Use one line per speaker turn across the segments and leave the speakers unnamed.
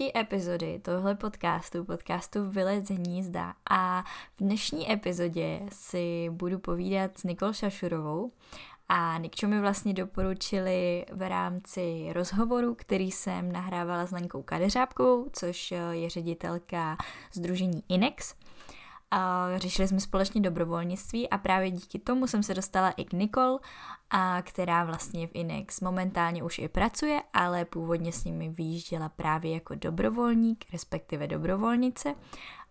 další epizody tohle podcastu, podcastu Vylec hnízda. A v dnešní epizodě si budu povídat s Nikol Šašurovou. A Nikčo mi vlastně doporučili v rámci rozhovoru, který jsem nahrávala s Lenkou Kadeřábkovou, což je ředitelka Združení INEX – a řešili jsme společně dobrovolnictví a právě díky tomu jsem se dostala i k Nikol, a která vlastně v Inex momentálně už i pracuje, ale původně s nimi vyjížděla právě jako dobrovolník, respektive dobrovolnice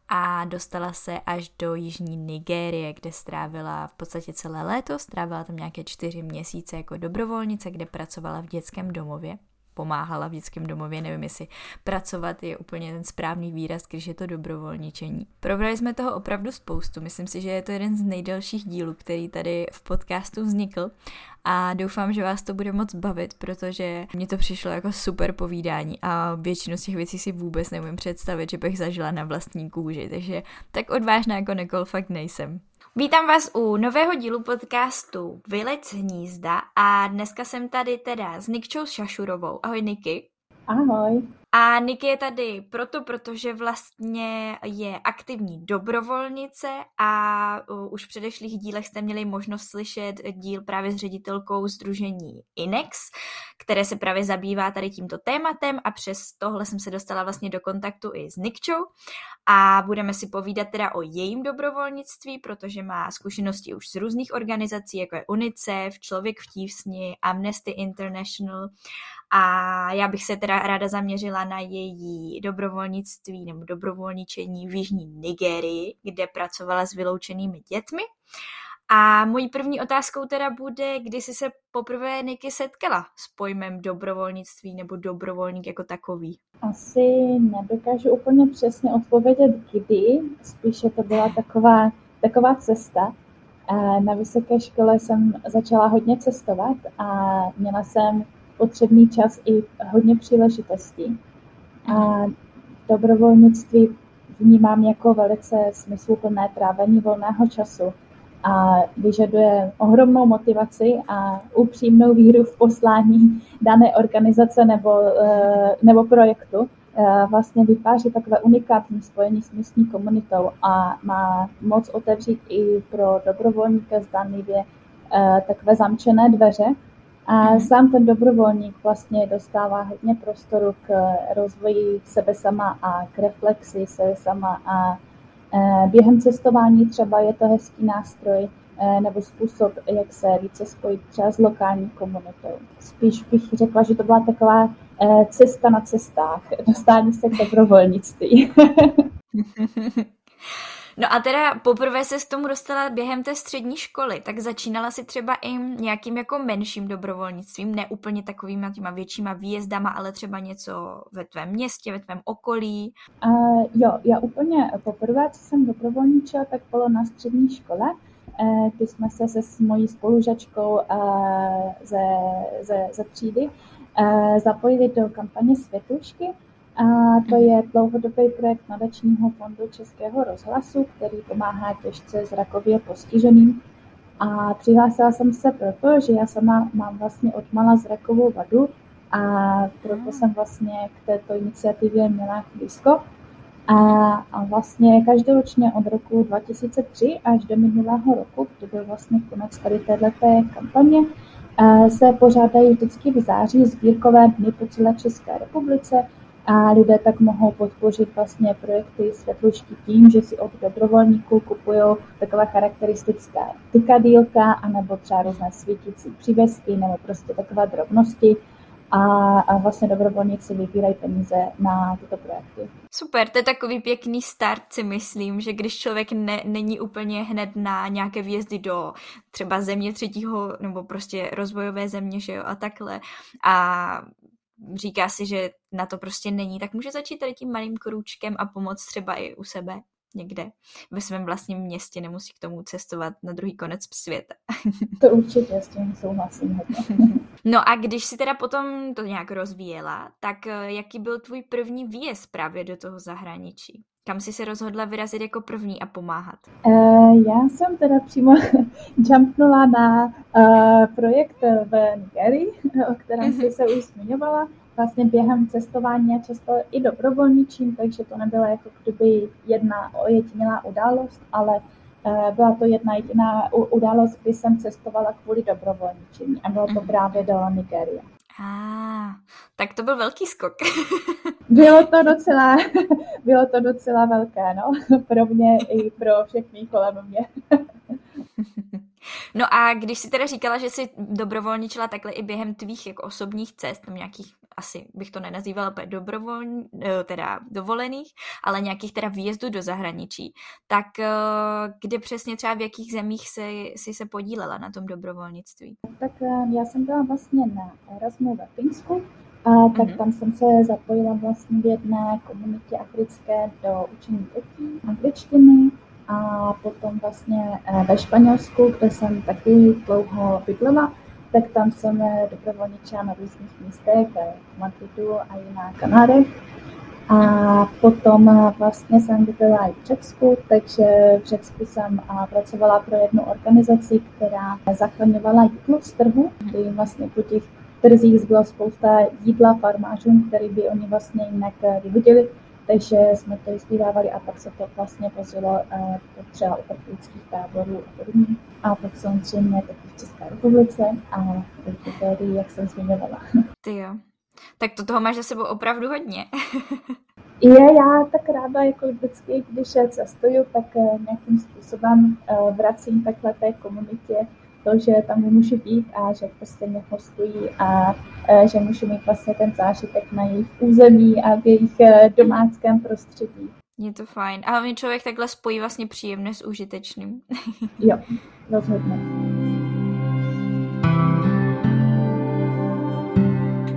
a dostala se až do jižní Nigérie, kde strávila v podstatě celé léto, strávila tam nějaké čtyři měsíce jako dobrovolnice, kde pracovala v dětském domově pomáhala v dětském domově, nevím, jestli pracovat je úplně ten správný výraz, když je to dobrovolničení. Probrali jsme toho opravdu spoustu, myslím si, že je to jeden z nejdelších dílů, který tady v podcastu vznikl a doufám, že vás to bude moc bavit, protože mně to přišlo jako super povídání a většinu z těch věcí si vůbec neumím představit, že bych zažila na vlastní kůži, takže tak odvážná jako Nikol fakt nejsem. Vítám vás u nového dílu podcastu Vylec hnízda a dneska jsem tady teda s Nikčou Šašurovou. Ahoj Niky.
Ahoj.
A Niky je tady proto, protože vlastně je aktivní dobrovolnice a už v předešlých dílech jste měli možnost slyšet díl právě s ředitelkou Združení INEX, které se právě zabývá tady tímto tématem a přes tohle jsem se dostala vlastně do kontaktu i s Nikčou. A budeme si povídat teda o jejím dobrovolnictví, protože má zkušenosti už z různých organizací, jako je UNICEF, Člověk v tísni, Amnesty International. A já bych se teda ráda zaměřila na její dobrovolnictví nebo dobrovolničení v Jižní Nigérii, kde pracovala s vyloučenými dětmi. A mojí první otázkou teda bude, kdy jsi se poprvé Niky setkala s pojmem dobrovolnictví nebo dobrovolník jako takový?
Asi nedokážu úplně přesně odpovědět kdy, spíše to byla taková, taková cesta. Na vysoké škole jsem začala hodně cestovat a měla jsem potřebný čas i hodně příležitostí. A dobrovolnictví vnímám jako velice smysluplné trávení volného času a vyžaduje ohromnou motivaci a upřímnou víru v poslání dané organizace nebo, eh, nebo projektu. Eh, vlastně vytváří takové unikátní spojení s místní komunitou a má moc otevřít i pro dobrovolníka zdánlivě eh, takové zamčené dveře, a mhm. sám ten dobrovolník vlastně dostává hodně prostoru k rozvoji sebe sama a k reflexi sebe sama a e, během cestování třeba je to hezký nástroj e, nebo způsob, jak se více spojit třeba s lokální komunitou. Spíš bych řekla, že to byla taková cesta na cestách, dostání se k dobrovolnictví.
No a teda poprvé se s tomu dostala během té střední školy, tak začínala si třeba i nějakým jako menším dobrovolnictvím, ne úplně takovýma těma většíma výjezdama, ale třeba něco ve tvém městě, ve tvém okolí?
Uh, jo, já úplně poprvé, co jsem dobrovolničila, tak bylo na střední škole, uh, kdy jsme se se s mojí spolužačkou uh, ze, ze, ze třídy uh, zapojili do kampaně Světušky, a to je dlouhodobý projekt nadačního fondu Českého rozhlasu, který pomáhá těžce zrakově postiženým. A přihlásila jsem se proto, že já sama mám vlastně od mala zrakovou vadu a proto jsem vlastně k této iniciativě měla blízko. A, a vlastně každoročně od roku 2003 až do minulého roku, kdy byl vlastně konec tady této kampaně, se pořádají vždycky v září sbírkové dny po celé České republice, a lidé tak mohou podpořit vlastně projekty světlušky tím, že si od dobrovolníků kupují takové charakteristické tykadýlka, anebo třeba různé svítící přívěsky, nebo prostě takové drobnosti. A, a vlastně dobrovolníci vybírají peníze na tyto projekty.
Super, to je takový pěkný start si myslím, že když člověk ne, není úplně hned na nějaké výjezdy do třeba země třetího nebo prostě rozvojové země, že jo, a takhle a říká si, že na to prostě není, tak může začít tady tím malým krůčkem a pomoct třeba i u sebe někde ve svém vlastním městě, nemusí k tomu cestovat na druhý konec světa.
To určitě, s tím souhlasím
No a když si teda potom to nějak rozvíjela, tak eh, jaký byl tvůj první výjezd právě do toho zahraničí? Kam jsi se rozhodla vyrazit jako první a pomáhat?
Uh, já jsem teda přímo jumpnula na uh, projekt v Nigerii, o kterém jsi se už zmiňovala. vlastně během cestování a často i dobrovolničím, takže to nebyla jako kdyby jedna ojedinělá událost, ale eh, byla to jedna jediná událost, kdy jsem cestovala kvůli dobrovolničení a bylo to mhm. právě do Nigerie.
Ah, tak to byl velký skok.
bylo to docela, bylo to docela velké, no, pro mě i pro všechny kolem mě.
No a když si teda říkala, že jsi dobrovolničila takhle i během tvých jako osobních cest, tam nějakých, asi bych to nenazývala úplně eh, teda dovolených, ale nějakých teda výjezdů do zahraničí, tak eh, kde přesně třeba v jakých zemích jsi, jsi se podílela na tom dobrovolnictví?
Tak eh, já jsem byla vlastně na Erasmu ve Finsku, a tak mm-hmm. tam jsem se zapojila vlastně v jedné komunitě africké do učení dětí, angličtiny, a potom vlastně ve Španělsku, kde jsem taky dlouho bydlela, tak tam jsem eh, dobrovolničila na různých místech, v Madridu a i na Kanárech. A potom eh, vlastně jsem bydlela i v Řecku, takže v Řecku jsem pracovala pro jednu organizaci, která zachraňovala jídlo z trhu, kdy vlastně po těch trzích zbyla spousta jídla farmářům, který by oni vlastně jinak vyhodili takže jsme to vyspívávali a pak se to vlastně pozvalo uh, třeba uprchlických táborů a podobně. A pak samozřejmě taky v České republice a tady, jak jsem zmiňovala.
Ty jo. Tak to toho máš za sebou opravdu hodně.
Je, já tak ráda jako vždycky, když cestuju, tak uh, nějakým způsobem uh, vracím takhle té komunitě to, že tam můžu být a že prostě mě hostují a e, že můžu mít vlastně ten zážitek na jejich území a v jejich e, domáckém prostředí.
Je to fajn. A hlavně člověk takhle spojí vlastně příjemné s užitečným.
jo, rozhodně.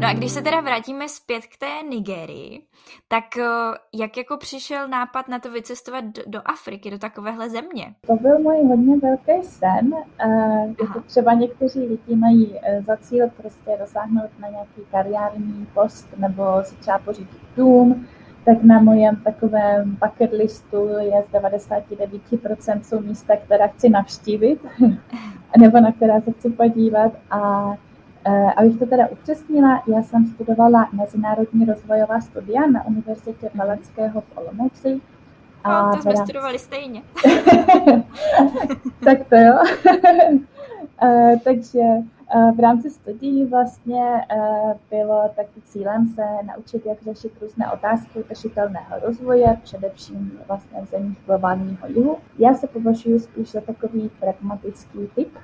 No a když se teda vrátíme zpět k té Nigérii, tak eh, jak jako přišel nápad na to vycestovat do, do Afriky, do takovéhle země?
To byl můj hodně velký sen. Jako třeba někteří lidi mají eh, za cíl prostě dosáhnout na nějaký kariérní post nebo si třeba pořídit dům, tak na mojem takovém bucket listu je z 99% jsou místa, která chci navštívit, nebo na která se chci podívat a abych to teda upřesnila, já jsem studovala mezinárodní rozvojová studia na Univerzitě Palackého v Olomouci.
A no, to jsme teda... studovali stejně.
tak to jo. uh, takže uh, v rámci studií vlastně bylo taky cílem se naučit, jak řešit různé otázky udržitelného rozvoje, především vlastně v zemích globálního jihu. Já se považuji spíš za takový pragmatický typ,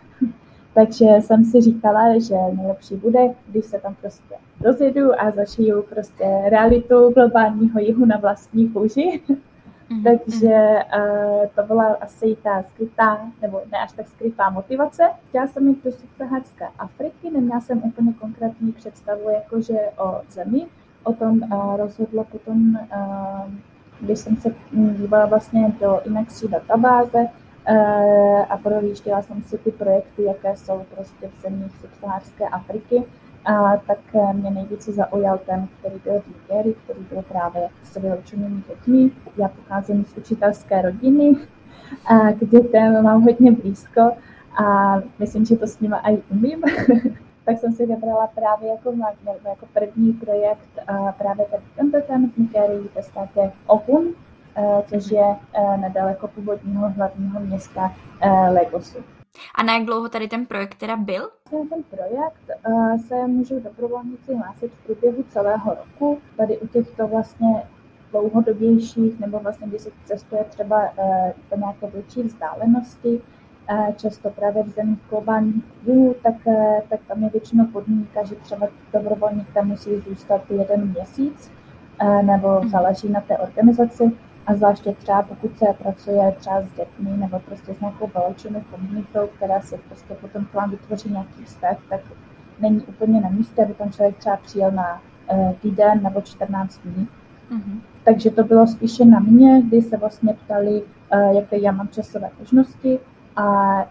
takže jsem si říkala, že nejlepší bude, když se tam prostě rozjedu a zašiju prostě realitu globálního jihu na vlastní kůži. Mm-hmm. Takže uh, to byla asi ta skrytá, nebo ne až tak skrytá motivace. Chtěla jsem jít do subsaharské Afriky, neměla jsem úplně konkrétní představu jakože o zemi. O tom uh, rozhodla potom, uh, když jsem se dívala vlastně do Inexi databáze, a projížděla jsem si ty projekty, jaké jsou prostě v zemích subsaharské Afriky. A tak eh, mě nejvíce zaujal ten, který byl v Nigerii, který byl právě s vyloučenými dětmi. Já pocházím z učitelské rodiny, a k dětem mám hodně blízko a myslím, že to s nimi i umím. tak jsem si vybrala právě jako, jako první projekt právě tento ten v Nigerii ve státě Ogun, Eh, což je eh, nedaleko původního hlavního města eh, Lagosu.
A na jak dlouho tady ten projekt teda byl?
Ten projekt se můžou dobrovolníci hlásit v průběhu celého roku. Tady u těchto vlastně dlouhodobějších, nebo vlastně když se cestuje třeba po nějaké větší vzdálenosti, často právě v zemích globálních tak, tak tam je většinou podmínka, že třeba dobrovolník tam musí zůstat jeden měsíc, nebo mhm. záleží na té organizaci. A zvláště třeba pokud se pracuje třeba s dětmi nebo prostě s nějakou vyloučenou komunitou, která si prostě potom k vám vytvoří nějaký vztah, tak není úplně na místě, aby tam člověk třeba přijel na uh, týden nebo 14 dní. Mm-hmm. Takže to bylo spíše na mě, kdy se vlastně ptali, uh, jaké já mám časové možnosti a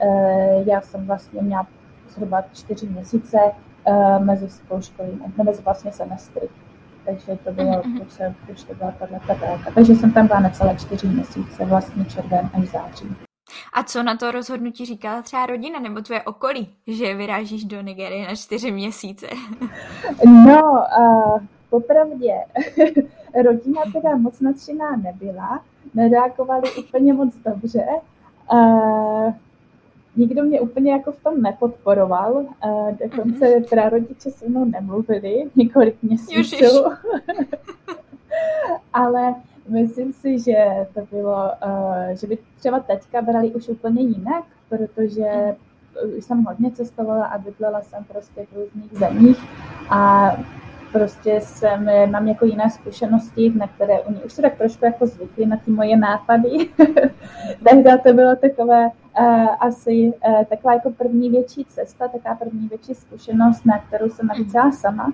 uh, já jsem vlastně měla zhruba čtyři měsíce uh, mezi spoluškolím, mezi vlastně semestry takže to bylo, mm-hmm. se, když to byla tato délka. Takže jsem tam byla necelé čtyři měsíce, vlastně červen až září.
A co na to rozhodnutí říkala třeba rodina nebo tvoje okolí, že vyrážíš do Nigerie na čtyři měsíce?
No, uh, popravdě, rodina teda moc nadšená nebyla, nereagovali úplně moc dobře. Uh, nikdo mě úplně jako v tom nepodporoval, uh, dokonce mm-hmm. prarodiče se mnou nemluvili několik měsíců. Ale myslím si, že to bylo, uh, že by třeba teďka brali už úplně jinak, protože už jsem hodně cestovala a bydlela jsem prostě v různých zemích a prostě jsem, mám jako jiné zkušenosti, na které oni už se tak trošku jako zvykli na ty moje nápady. Tehdy to bylo takové uh, asi uh, taková jako první větší cesta, taková první větší zkušenost, na kterou jsem navíc sama.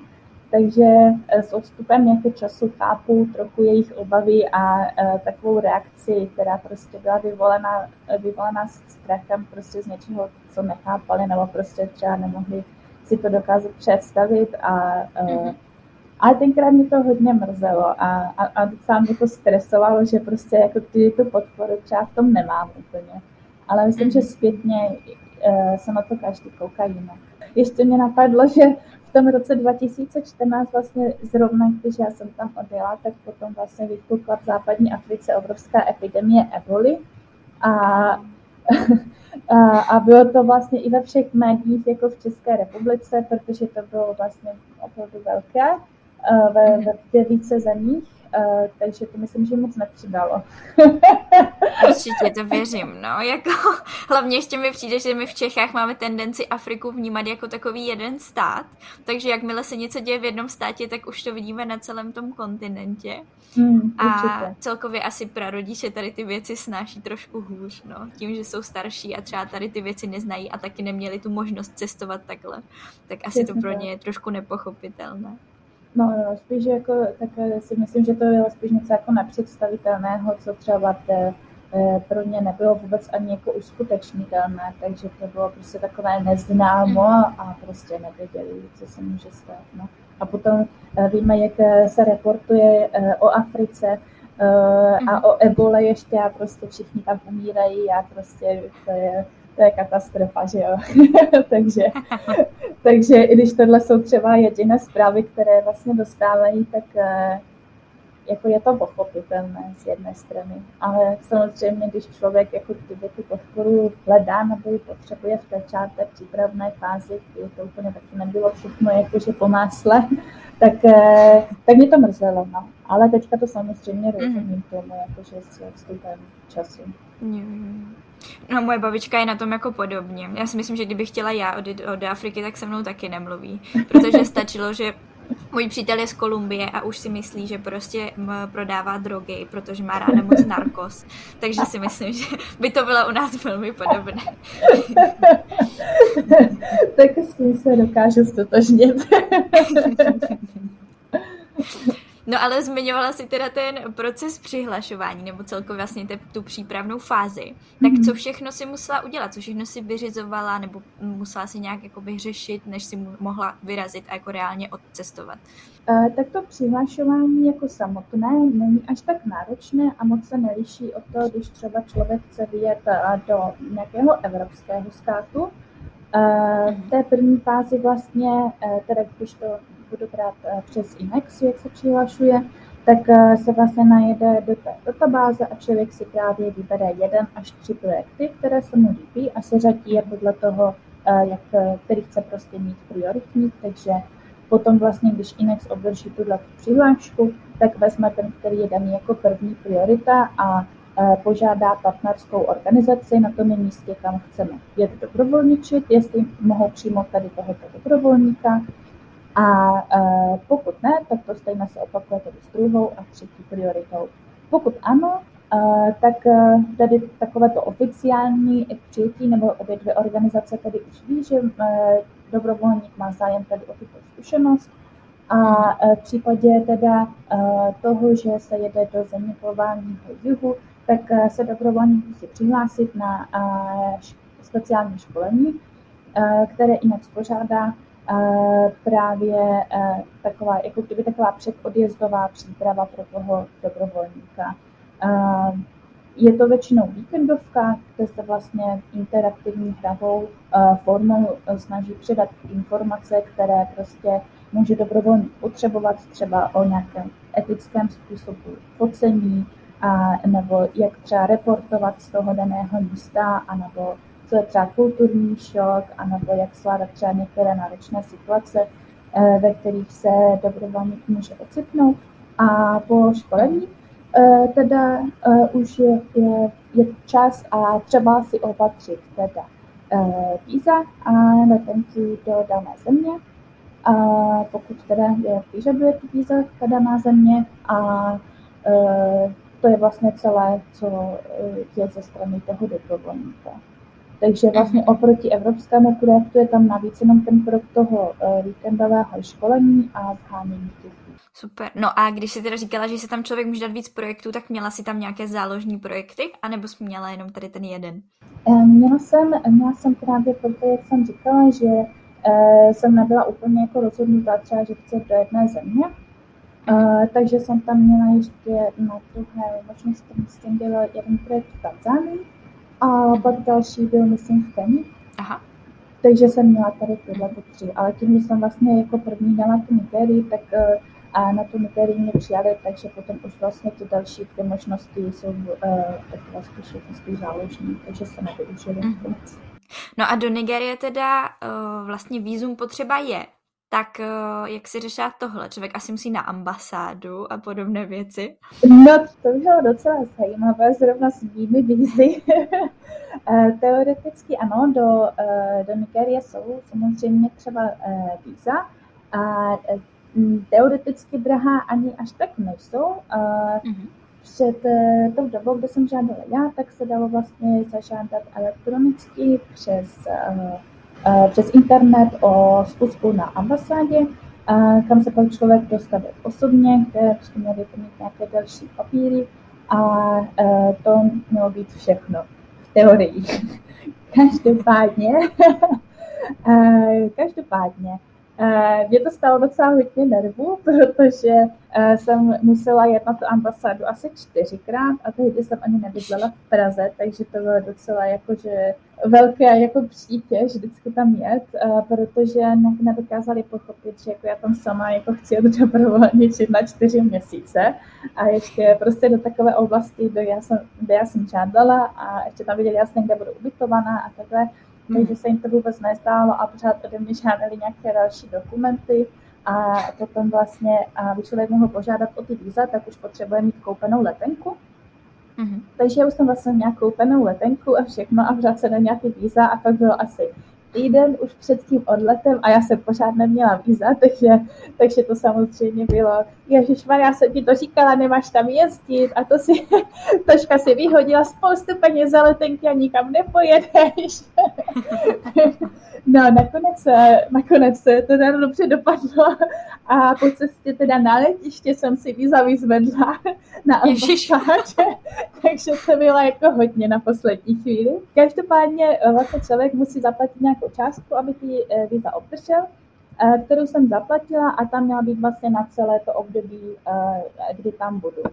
Takže uh, s odstupem nějakého času chápu trochu jejich obavy a uh, takovou reakci, která prostě byla vyvolena, vyvolena s strachem prostě z něčeho, co nechápali, nebo prostě třeba nemohli si to dokázat představit a uh, ale tenkrát mě to hodně mrzelo a, a, a docela mě to stresovalo, že prostě jako ty tu podporu třeba v tom nemám úplně. Ale myslím, že mhm. zpětně uh, se na to každý kouká jinak. Ještě mě napadlo, že v tom roce 2014 vlastně zrovna, když já jsem tam odjela, tak potom vlastně vypukla v západní Africe obrovská epidemie eboli a, a, a bylo to vlastně i ve všech médiích, jako v České republice, protože to bylo vlastně opravdu velké. Eh, ve, ve, ve více zemích, uh, takže to myslím, že moc nepřidalo.
Určitě to věřím, no, jako hlavně ještě mi přijde, že my v Čechách máme tendenci Afriku vnímat jako takový jeden stát, takže jakmile se něco děje v jednom státě, tak už to vidíme na celém tom kontinentě. Hmm, a celkově asi prarodiče tady ty věci snáší trošku hůř, no, tím, že jsou starší a třeba tady ty věci neznají a taky neměli tu možnost cestovat takhle, tak asi to pro ně je trošku nepochopitelné.
No, no, spíš jako, tak si myslím, že to bylo spíš něco jako nepředstavitelného, co třeba te, eh, pro ně nebylo vůbec ani jako uskutečnitelné, takže to bylo prostě takové neznámo a prostě nevěděli, co se může stát. No. A potom eh, víme, jak eh, se reportuje o Africe a mhm. o ebole ještě a prostě všichni tam umírají a prostě to je to je katastrofa, že jo. takže, takže i když tohle jsou třeba jediné zprávy, které vlastně dostávají, tak eh, jako je to pochopitelné z jedné strany. Ale samozřejmě, když člověk jako kdyby tu podporu hledá nebo ji potřebuje v té čáté přípravné fázi, kdy to úplně taky nebylo všechno jakože po másle, tak, eh, tak mě to mrzelo. No. Ale teďka to samozřejmě mhm. rozumím tomu, jakože s odstupem času.
Mm. No moje babička je na tom jako podobně. Já si myslím, že kdybych chtěla já odjít od Afriky, tak se mnou taky nemluví. Protože stačilo, že můj přítel je z Kolumbie a už si myslí, že prostě prodává drogy, protože má ráda moc narkos. Takže si myslím, že by to bylo u nás velmi podobné.
tak s tím se dokážu stotožnit.
No ale zmiňovala si teda ten proces přihlašování, nebo celkově vlastně te, tu přípravnou fázi. Tak co všechno si musela udělat? Co všechno si vyřizovala, nebo musela si nějak jako vyřešit, než si mohla vyrazit a jako reálně odcestovat?
Uh, tak to přihlašování jako samotné není až tak náročné a moc se neliší od toho, když třeba člověk chce vyjet uh, do nějakého evropského státu. Uh, v té první fázi vlastně, teda když to budu brát eh, přes Inex, jak se přihlašuje, tak eh, se vlastně najede do té databáze a člověk si právě vybere jeden až tři projekty, které se mu líbí a seřadí je podle toho, eh, jak, který chce prostě mít prioritní, takže potom vlastně, když Inex obdrží tuhle přihlášku, tak vezme ten, který je daný jako první priorita a požádá partnerskou organizaci na tom místě, kam chceme jet dobrovolničit, jestli mohou přijmout tady tohoto dobrovolníka a uh, pokud ne, tak to stejně se opakuje tedy s druhou a třetí prioritou. Pokud ano, uh, tak tady takovéto oficiální přijetí nebo obě dvě organizace tedy už ví, že dobrovolník má zájem tady o tuto zkušenost a v případě teda toho, že se jede do země globálního jihu, tak uh, se dobrovolník musí přihlásit na uh, speciální školení, uh, které jinak pořádá právě taková, jako kdyby taková předodjezdová příprava pro toho dobrovolníka. je to většinou víkendovka, kde se vlastně interaktivní hravou formou snaží předat informace, které prostě může dobrovolník potřebovat třeba o nějakém etickém způsobu focení, a, nebo jak třeba reportovat z toho daného místa, anebo co je třeba kulturní šok, anebo jak zvládat třeba některé náročné situace, eh, ve kterých se dobrovolník může ocitnout. A po školení eh, teda eh, už je, je, je čas a třeba si opatřit teda víza a letenky do dané země, a pokud teda je, vyžaduje víza ta daná země a to je vlastně celé, co je ze strany toho dobrovolníka. Takže vlastně oproti evropskému projektu je tam navíc jenom ten krok toho uh, víkendového školení a zhánění těch
Super. No a když jsi teda říkala, že se tam člověk může dát víc projektů, tak měla si tam nějaké záložní projekty, anebo jsi měla jenom tady ten jeden?
Eh, měla jsem, měla jsem právě proto, jak jsem říkala, že jsem nebyla úplně jako rozhodnutá třeba, že chci do jedné země, Uh, takže jsem tam měla ještě na druhé možnosti, myslím, byl jeden projekt v Tanzánii, a pak další byl, myslím, v Keni. Aha. Takže jsem měla tady tyhle tři. Ale tím, že jsem vlastně jako první dala tu Nigerii, tak eh, a na tu Nigerii mě přijali, takže potom už vlastně ty další ty možnosti jsou uh, spíš, spíš záložní, takže se nevyužili mm.
No a do Nigerie teda uh, vlastně výzum potřeba je, tak eh, jak si řešila tohle? Člověk asi musí na ambasádu a podobné věci.
No, to bylo docela zajímavé, zrovna s mými vízy. Eh, teoreticky ano, do, eh, do Nigerie jsou samozřejmě třeba víza a teoreticky drahá ani až tak nejsou. Mm-hmm. Před tou dobou, kdy jsem žádala já, tak se dalo vlastně zažádat elektronicky přes přes internet o spusku na ambasádě, eh, kam se pak člověk dostavil osobně, kde prostě měl vyplnit nějaké další papíry a eh, to mělo být všechno v teorii. Každopádně, každopádně, mě to stalo docela hodně nervů, protože jsem musela jet na tu ambasádu asi čtyřikrát a tehdy jsem ani nebydlela v Praze, takže to bylo docela jakože velké jako přítěž vždycky tam jet, uh, protože nedokázali pochopit, že jako já tam sama jako chci jít dobrovolničit na čtyři měsíce a ještě prostě do takové oblasti, kde já jsem, kde já jsem žádala a ještě tam viděli jasně, kde budu ubytovaná a takhle. Takže se jim to vůbec nestálo a pořád ode mě žádali nějaké další dokumenty. A potom vlastně, a když člověk mohl požádat o ty víza, tak už potřebuje mít koupenou letenku, Mm-hmm. Takže já už jsem vlastně měla koupenou letenku a všechno a vřát se na nějaký víza a pak bylo asi týden už před tím odletem a já jsem pořád neměla víza, takže, takže to samozřejmě bylo, Ježíš já jsem ti to říkala, nemáš tam jezdit a to si, Toška si vyhodila spoustu peněz za letenky a nikam nepojedeš. No, nakonec, nakonec to teda dobře dopadlo a po cestě teda na letiště jsem si víza vyzvedla na ambasádě, takže to bylo jako hodně na poslední chvíli. Každopádně eh, vlastně člověk musí zaplatit nějakou částku, aby ty eh, víza obdržel, eh, kterou jsem zaplatila a tam měla být vlastně na celé to období, kdy tam budu.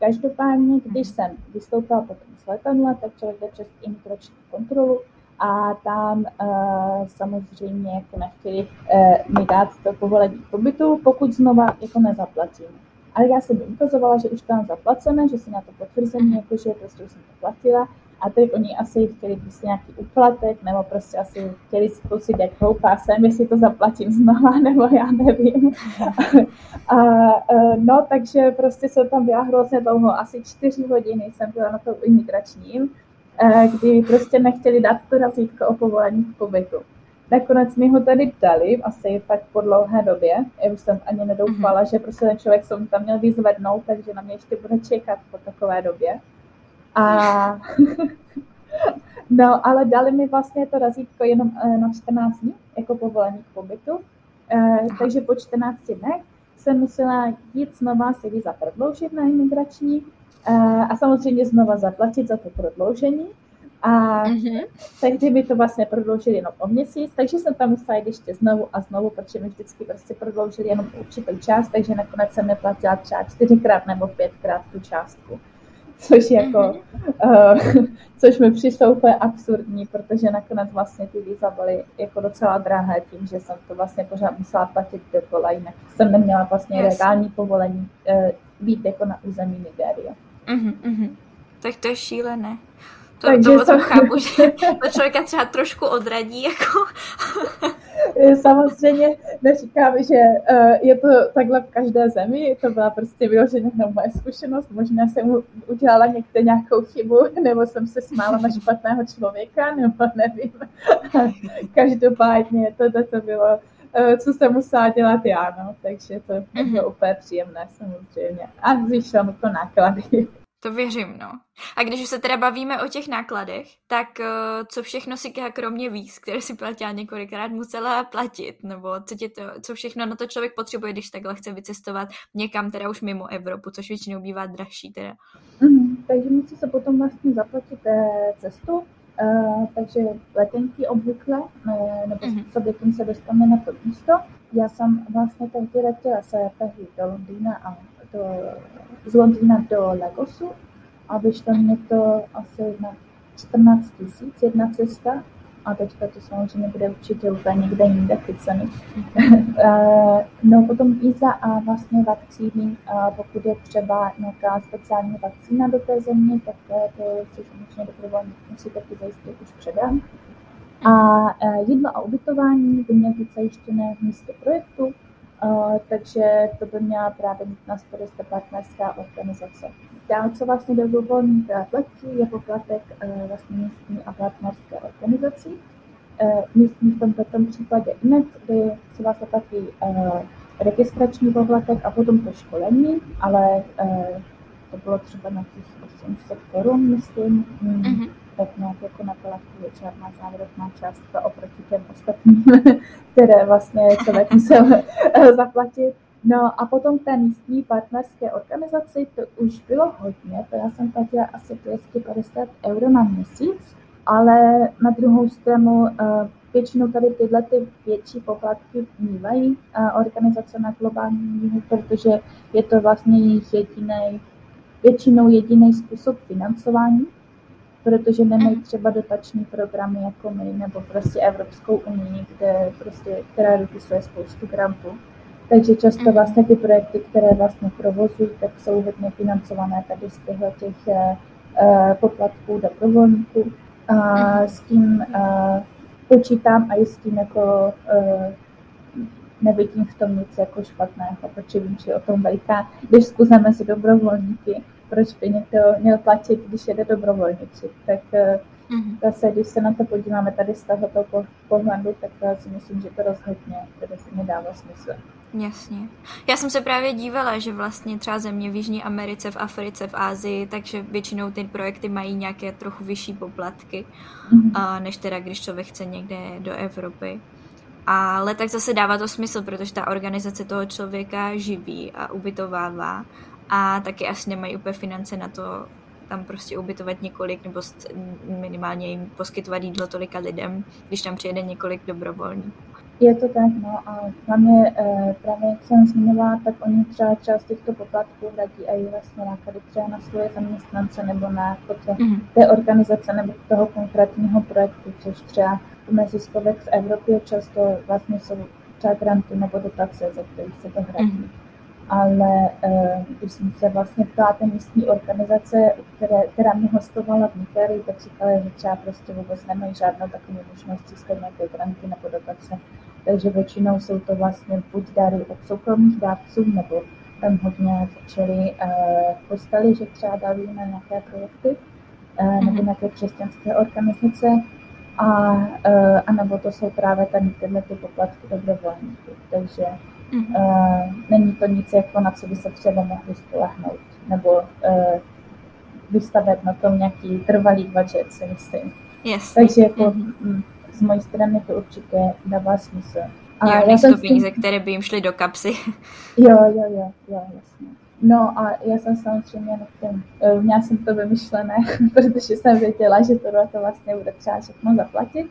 Každopádně, když jsem vystoupila potom z letadla, tak člověk jde přes imigrační kontrolu a tam uh, samozřejmě jako nechtěli uh, mi dát to povolení pobytu, pokud znova jako nezaplatím. Ale já jsem ukazovala, že už mám zaplacené, že si na to potvrzení, jakože prostě už jsem to platila. A teď oni asi chtěli prostě nějaký úplatek, nebo prostě asi chtěli zkusit, jak hloupá jsem, jestli to zaplatím znova, nebo já nevím. a, uh, no, takže prostě jsem tam byla hrozně dlouho, asi čtyři hodiny jsem byla na to imigračním Eh, kdy prostě nechtěli dát to razítko o povolení k pobytu. Nakonec mi ho tady dali, asi fakt po dlouhé době. Já už jsem ani nedoufala, mm-hmm. že prostě ten člověk se tam měl vyzvednout, takže na mě ještě bude čekat po takové době. A no, ale dali mi vlastně to razítko jenom eh, na 14 dní, jako povolení k pobytu. Eh, takže po 14 dnech jsem musela jít znova si víza prodloužit na imigrační a samozřejmě znova zaplatit za to prodloužení. A mm-hmm. tehdy mi to vlastně prodloužili jenom o měsíc, takže jsem tam musela jít ještě znovu a znovu, protože mi vždycky prostě prodloužili jenom určitou část, takže nakonec jsem neplatila třeba čtyřikrát nebo pětkrát tu částku. Což jako, uh, což mi přišlo úplně absurdní, protože nakonec vlastně ty víza byly jako docela drahé tím, že jsem to vlastně pořád musela platit dokola, jinak jsem neměla vlastně yes. legální povolení uh, být jako na území Nigérie.
Uh-huh, uh-huh. Tak to je šílené. To, Takže to, to chápu, že to člověka třeba trošku odradí. Jako.
Samozřejmě neříkám, že uh, je to takhle v každé zemi, to byla prostě vyloženě moje zkušenost, možná jsem udělala někde nějakou chybu, nebo jsem se smála na špatného člověka, nebo nevím. Každopádně to, to bylo uh, co jsem musela dělat já, no, takže to bylo mm-hmm. úplně příjemné samozřejmě. A zvýšilo mi to náklady.
To věřím, no. A když se teda bavíme o těch nákladech, tak uh, co všechno si kromě víz, které si platila několikrát, musela platit, nebo co, tě to, co všechno na to člověk potřebuje, když takhle chce vycestovat někam teda už mimo Evropu, což většinou bývá dražší teda.
Mm, takže musí se potom vlastně zaplatit eh, cestu, uh, takže letenky obvykle, uh, nebo způsob, jakým se dostane na to místo. Já jsem vlastně tehdy letěla se tehdy do Londýna a z Londýna do Lagosu a vyšlo mě to asi na 14 tisíc jedna cesta a teďka to samozřejmě bude určitě úplně někde jinde ty ceny. Eh, no potom víza a vlastně vakcíny, pokud je třeba nějaká speciální vakcína do té země, tak to si samozřejmě dobrovolník musíte zajistit už předem. A eh, jídlo a ubytování by měly být zajištěné v místě projektu, takže to by měla právě mít na starost partnerská organizace. Dál, co vlastně dobrovolník platí, je poplatek uh, vlastně místní a partnerské organizací. Uh, místní v tomto tom případě INET, kdy se vlastně platí registrační poplatek a potom to školení, ale to bylo třeba na těch 800 korun, myslím. Mm-hmm nějak jako na je černá závěrečná částka oproti těm ostatním, které vlastně člověk musel eh, zaplatit. No a potom té místní partnerské organizaci, to už bylo hodně, to já jsem platila asi 250 euro na měsíc, ale na druhou stranu eh, většinou tady tyhle ty větší poplatky mývají eh, organizace na globální úrovni, protože je to vlastně jejich jediný, většinou jediný způsob financování protože nemají třeba dotační programy jako my, nebo prostě Evropskou unii, kde prostě, která vypisuje spoustu grantů. Takže často mhm. vlastně ty projekty, které vlastně provozují, tak jsou hodně financované tady z těchto těch uh, poplatků dobrovolníků. A mhm. s tím uh, počítám a i s tím jako uh, nevidím v tom nic jako špatného, protože vím, že o tom veliká diskuze si dobrovolníky, proč by někdo měl platit, když jede dobrovolnici. Tak mm-hmm. zase, když se na to podíváme tady z tohoto pohledu, tak já si myslím, že to rozhodně si nedává smysl.
Jasně. Já jsem se právě dívala, že vlastně třeba země v Jižní Americe, v Africe, v Ázii, takže většinou ty projekty mají nějaké trochu vyšší poplatky, mm-hmm. než teda když člověk chce někde do Evropy. Ale tak zase dává to smysl, protože ta organizace toho člověka živí a ubytovává a taky asi nemají úplně finance na to tam prostě ubytovat několik nebo minimálně jim poskytovat jídlo tolika lidem, když tam přijede několik dobrovolníků.
Je to tak, no a hlavně eh, právě jak jsem zmiňovala, tak oni třeba část těchto poplatků hradí i vlastně náklady třeba na svoje zaměstnance nebo na mm-hmm. té organizace nebo toho konkrétního projektu, což třeba u neziskovek v Evropě často vlastně jsou třeba granty nebo dotace, ze kterých se to hradí. Mm-hmm ale uh, když jsem se vlastně ptala té místní organizace, které, která mě hostovala v Nigerii, tak říkala, že třeba prostě vůbec nemají žádnou takovou možnost získat nějaké granty nebo dotace. Takže většinou jsou to vlastně buď dary od soukromých dárců, nebo tam hodně začaly uh, postali, že třeba darují na nějaké projekty, uh, nebo mhm. nějaké křesťanské organizace, a, a nebo to jsou právě tady tyhle ty poplatky dobrovolníků. Takže Mm-hmm. Uh, není to nic, jako na co by se třeba mohli spolehnout, nebo uh, vystavět na tom nějaký trvalý budget, si myslím.
Yes.
Takže jako mm-hmm. z mojí strany to určitě dává smysl.
A jo, já jsem peníze, tím... které by jim šly do kapsy.
jo, jo, jo, jo, jasně. No a já jsem samozřejmě na tom, uh, měla jsem to vymyšlené, protože jsem věděla, že tohle to vlastně bude třeba všechno zaplatit.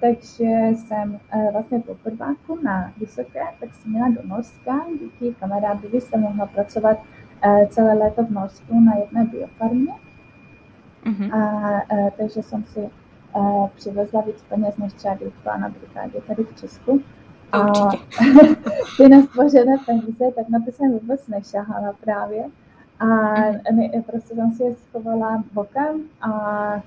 Takže jsem vlastně po prváku na vysoké, tak jsem měla do Norska, díky kamarádovi jsem mohla pracovat celé léto v Norsku na jedné biofarmě. Mm-hmm. A, takže jsem si přivezla víc peněz, než třeba bych na brigádě tady v Česku.
A
ty naspořené peníze, tak na to jsem vůbec nešahala právě. A ne, prostě jsem si je schovala bokem a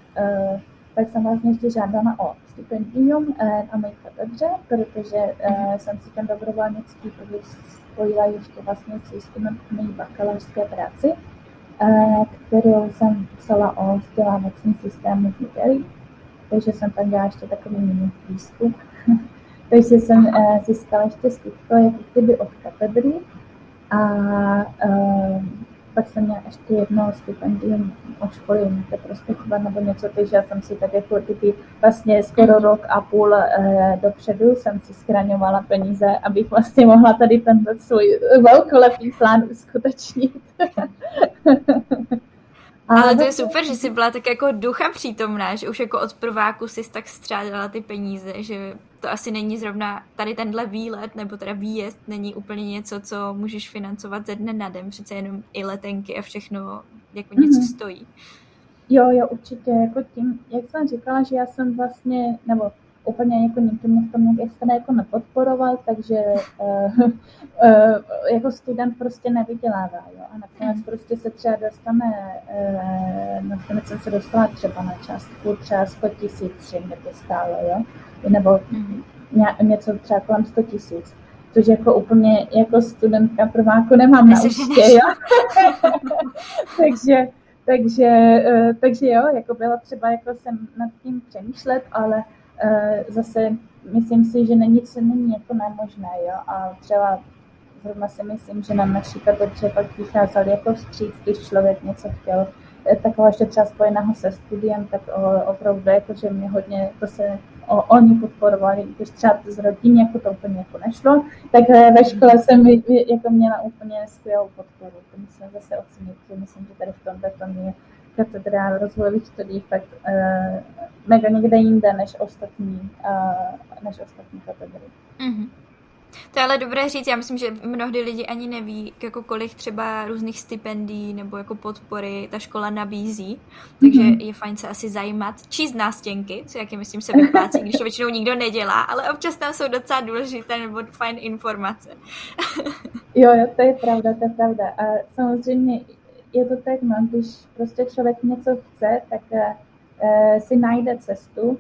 tak jsem vlastně ještě žádala o stipendium uh, na mé katedře, protože uh, jsem si ten dobrovolnický pobyt spojila ještě vlastně s výzkumem mé bakalářské práci, uh, kterou jsem psala o vzdělávacím systému v Nigerii. Takže jsem tam dělala ještě takový mini výzkum. Takže jsem získala ještě stupko jako kdyby od katedry a pak jsem měla ještě jedno stipendium od školy na prospěchovat nebo něco, takže já jsem si tak jako typy vlastně skoro rok a půl uh, dopředu jsem si schraňovala peníze, abych vlastně mohla tady ten svůj velkolepý plán uskutečnit.
Ale to je super, že jsi byla tak jako ducha přítomná, že už jako od prváku jsi tak střádala ty peníze, že to asi není zrovna tady tenhle výlet nebo teda výjezd není úplně něco, co můžeš financovat ze dne na den, přece jenom i letenky a všechno jako mm-hmm. něco stojí.
Jo, jo, určitě, jako tím, jak jsem říkala, že já jsem vlastně, nebo úplně jako nikdo v tom nějak extra jako nepodporoval, takže uh, uh, jako student prostě nevydělává, jo, a nakonec mm. prostě se třeba dostane, uh, nakonec jsem se dostala třeba na částku třeba 100 tisíc, že mě to stálo, jo, nebo mm. něco třeba kolem 100 tisíc, což jako úplně jako studentka prváku nemám na účtě, jo. takže, takže, takže jo, jako bylo třeba jako jsem nad tím přemýšlet, ale zase myslím si, že není, co není jako nemožné, jo, a třeba zrovna si myslím, že nám naší katedře pak vycházeli jako vstříc, když člověk něco chtěl. Eh, takového ještě třeba spojeného se studiem, tak opravdu jako, že mě hodně to se o, oni podporovali, když třeba z rodiny jako to úplně jako nešlo, tak eh, ve škole jsem jako měla úplně skvělou podporu. To musím zase ocenit, myslím, že tady v tomto tom je katedra rozvojových studií fakt uh, mega někde jinde než ostatní, uh, než ostatní katedry. Mm-hmm.
To je ale dobré říct, já myslím, že mnohdy lidi ani neví, jako kolik třeba různých stipendií nebo jako podpory ta škola nabízí, takže mm-hmm. je fajn se asi zajímat, číst nástěnky, co jak je myslím se vyplácí, když to většinou nikdo nedělá, ale občas tam jsou docela důležité nebo fajn informace.
jo, jo, to je pravda, to je pravda. A samozřejmě je to tak, no, když prostě člověk něco chce, tak uh, si najde cestu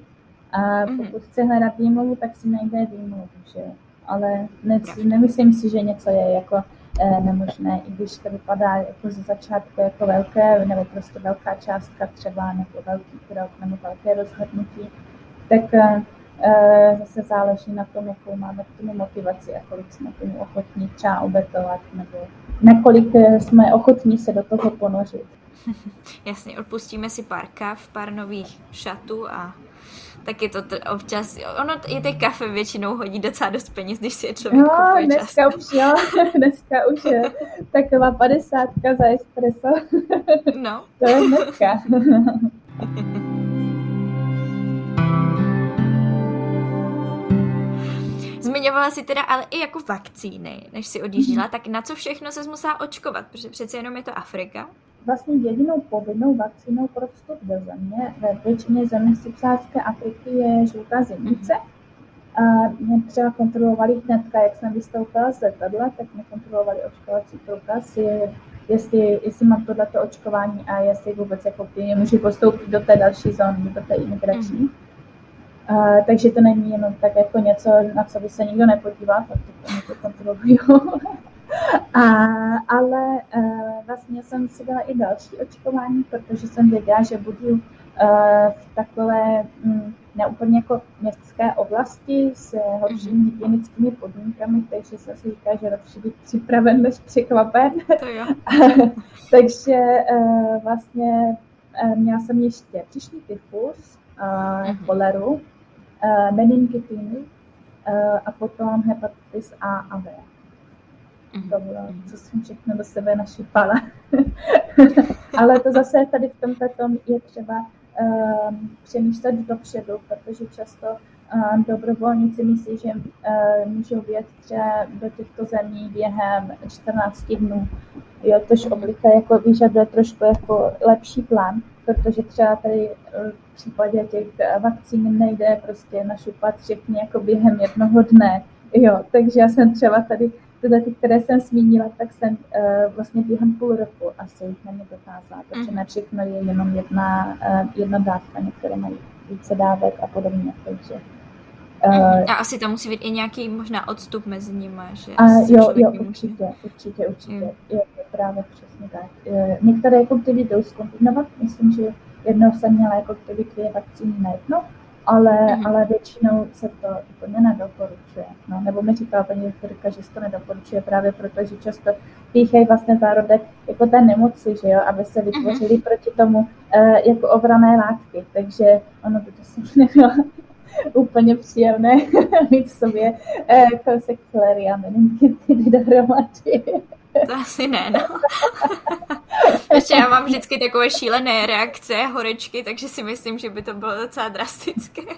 a mhm. pokud chce hledat výmluvu, tak si najde výmluvu, že Ale ne, nemyslím si, že něco je jako uh, nemožné, i když to vypadá jako ze začátku jako velké, nebo prostě velká částka třeba, nebo velký krok, nebo velké rozhodnutí, tak uh, zase záleží na tom, jakou máme k tomu motivaci a kolik jsme tomu ochotní třeba obetovat, nebo nakolik eh, jsme ochotní se do toho ponořit.
Jasně, odpustíme si pár kav, pár nových šatů a tak je to t- občas, ono i ty kafe většinou hodí docela dost peněz, když si je člověk no, kupuje
dneska často. už jo, dneska už je taková padesátka za espresso.
No.
to je dneska.
Zmiňovala si teda ale i jako vakcíny, než si odjížděla, mm-hmm. tak na co všechno se musela očkovat? Protože přece jenom je to Afrika.
Vlastně jedinou povinnou vakcínou pro vstup do země ve většině zemí subsaharské Afriky je žlutá zimnice. A mě třeba kontrolovali hnedka, jak jsem vystoupila z letadla, tak mě kontrolovali očkovací průkaz, je, jestli, jestli mám tohleto očkování a jestli vůbec jako můžu postoupit do té další zóny, do té imigrační. Mm-hmm. Uh, takže to není jenom tak jako něco, na co by se nikdo nepodíval, tak to mě to kontrolují. A, ale uh, vlastně jsem si dala i další očkování, protože jsem věděla, že budu uh, v takové um, neúplně jako městské oblasti s horšími mhm. hygienickými podmínkami, takže jsem si říkala, že lepší být připraven než překvapen. Takže uh, vlastně uh, měla jsem ještě příšný tyfus, uh, choleru, uh, meningitiny uh, a potom hepatitis A a B. Mm-hmm. To bylo, co jsem všechno do sebe našipala. Ale to zase tady v tomto tom je třeba um, přemýšlet dopředu, protože často dobrovolníci myslí, že uh, můžou třeba do těchto zemí během 14 dnů. Jo, tož obvykle jako vyžaduje trošku jako lepší plán, protože třeba tady eh, v případě těch vakcín nejde prostě našupat všechny jako během jednoho dne. Jo, takže já jsem třeba tady tyhle, ty, které jsem zmínila, tak jsem uh, vlastně během půl roku asi jich na ně dokázala, protože na všechno je jenom jedna, uh, jedna dávka, některé mají více dávek a podobně, takže
Uh, a asi tam musí být i nějaký možná odstup mezi nimi, že?
A jo, jo, určitě, určitě, určitě, jo. je, je právě přesně tak. Některé jako kdyby jdou zkombinovat, myslím, že jednou jsem měla jako kdyby dvě vakcíny na jedno, ale, mm. ale většinou se to úplně nedoporučuje. No, nebo mi říká paní doktorka, že se to nedoporučuje právě proto, že často píchají vlastně zárodek jako té nemoci, že jo, aby se vytvořili mm. proti tomu uh, jako obrané látky. Takže ono by to se nebylo úplně příjemné mít v sobě uh, kousek a meningitidy dohromady.
To asi ne, no. Ještě já mám vždycky takové šílené reakce, horečky, takže si myslím, že by to bylo docela drastické.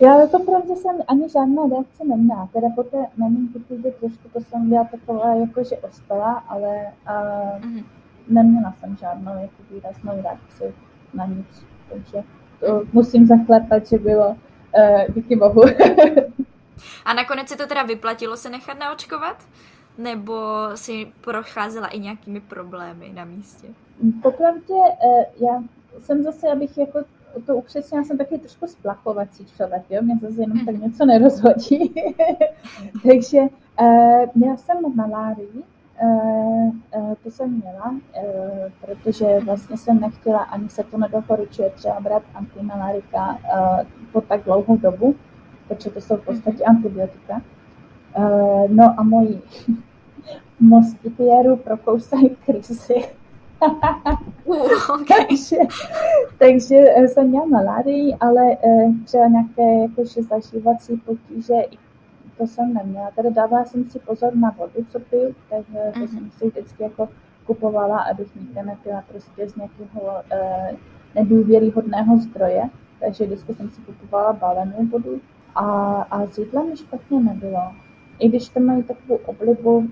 Já jako pravdě jsem ani žádná reakce neměla. Teda po té meningitidě trošku to jsem byla taková jakože ospala, ale uh, mm-hmm. neměla jsem žádnou jako výraznou reakci na nic. Takže to musím zaklepat, že bylo uh, díky bohu.
A nakonec se to teda vyplatilo se nechat naočkovat? Nebo si procházela i nějakými problémy na místě?
Popravdě eh, já jsem zase, abych jako to upřesnila, jsem taky trošku splachovací člověk, jo? mě zase jenom tak něco nerozhodí. Takže uh, měla jsem malárii, uh, to jsem měla, protože vlastně jsem nechtěla, ani se to nedoporučuje třeba brát antimalárika po tak dlouhou dobu, protože to jsou v podstatě antibiotika. Uh, no a moji moskytiéru prokousají krysy.
okay.
takže, takže eh, jsem měla malárii, ale uh, třeba nějaké jakože zažívací potíže, to jsem neměla. Tady dávala jsem si pozor na vodu, co piju, takže to mm-hmm. jsem si vždycky jako kupovala, abych nikde nepila prostě z nějakého uh, nedůvěryhodného zdroje. Takže vždycky jsem si kupovala balenou vodu a, a s jídlem špatně nebylo i když to mají takovou oblibu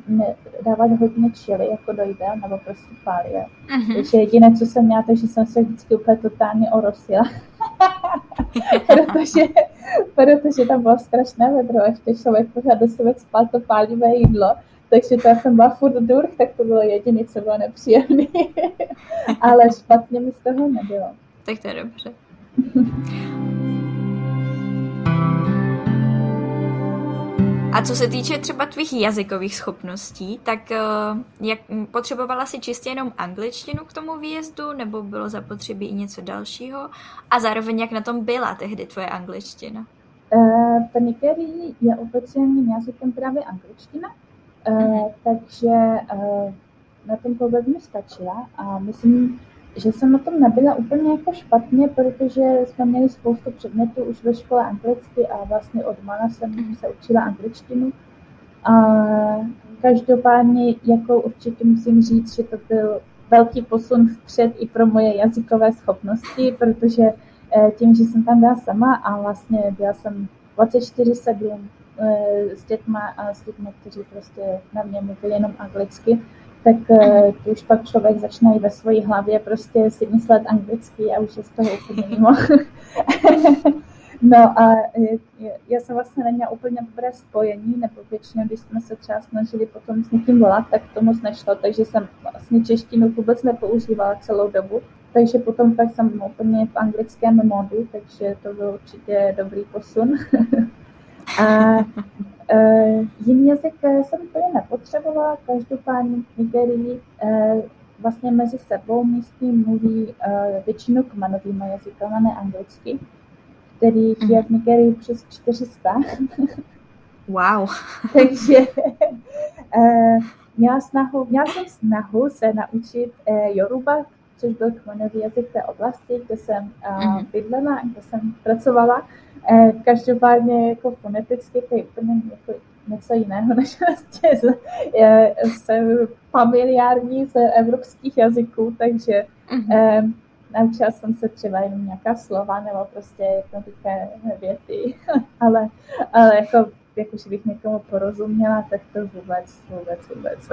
dávat hodně čili jako do jídel, nebo prostě pálie. Uh-huh. Takže jediné, co jsem měla, takže jsem se vždycky úplně totálně orosila. protože, protože tam bylo strašné vedro ještě člověk pořád do sebe spal to pálivé jídlo. Takže to já jsem byla furt durch, tak to bylo jediné, co bylo nepříjemné. Ale špatně mi z toho nebylo.
Tak to je dobře. A co se týče třeba tvých jazykových schopností, tak eh, jak, potřebovala si čistě jenom angličtinu k tomu výjezdu, nebo bylo zapotřebí i něco dalšího? A zároveň jak na tom byla tehdy tvoje angličtina?
Uh, v Nigerii je oficiálním jazykem právě angličtina, uh, mm-hmm. takže uh, na tom pohled mi stačila a myslím, že jsem na tom nebyla úplně jako špatně, protože jsme měli spoustu předmětů už ve škole anglicky a vlastně od mana jsem se učila angličtinu. A každopádně jako určitě musím říct, že to byl velký posun vpřed i pro moje jazykové schopnosti, protože eh, tím, že jsem tam byla sama a vlastně byla jsem 24-7 eh, s dětma a s lidmi, kteří prostě na mě mluvili jenom anglicky, tak už pak člověk začne i ve své hlavě prostě si myslet anglicky a už je z toho úplně mimo. no a já jsem vlastně neměla úplně dobré spojení, nebo většinou, když jsme se třeba snažili potom s někým volat, tak to moc nešlo, takže jsem vlastně češtinu vůbec nepoužívala celou dobu. Takže potom tak jsem úplně v anglickém modu, takže to byl určitě dobrý posun. a jiný jazyk eh, jsem úplně nepotřebovala, každopádně v Nigerii uh, vlastně mezi sebou místní mluví většinou kmenovými jazyky, ne anglicky, kterých je v Nigerii přes 400.
wow.
Takže měla, snahu, měla jsem snahu se naučit Yoruba, což byl kmenový jazyk té oblasti, kde jsem uh, bydlela, kde jsem pracovala. Eh, každopádně jako foneticky to je úplně jako něco jiného, než vlastně z, z familiární z evropských jazyků, takže mm-hmm. naučila jsem se třeba jenom nějaká slova nebo prostě jednoduché věty, ale, ale jako, jako, že bych někomu porozuměla, tak to vůbec, vůbec, vůbec.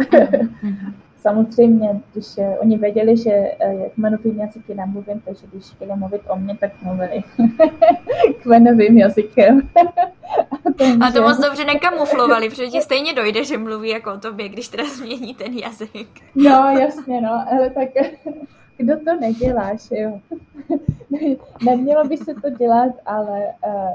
Mhm. Samozřejmě, když uh, oni věděli, že uh, kmenovým jazyky nemluvím, takže když chtěli mluvit o mně, tak mluvili kmenovým jazykem.
A to moc dobře nekamuflovali, protože ti stejně dojde, že mluví jako o tobě, když teda změní ten jazyk.
No, jasně, no, ale tak kdo to nedělá, že jo? Nemělo by se to dělat, ale uh,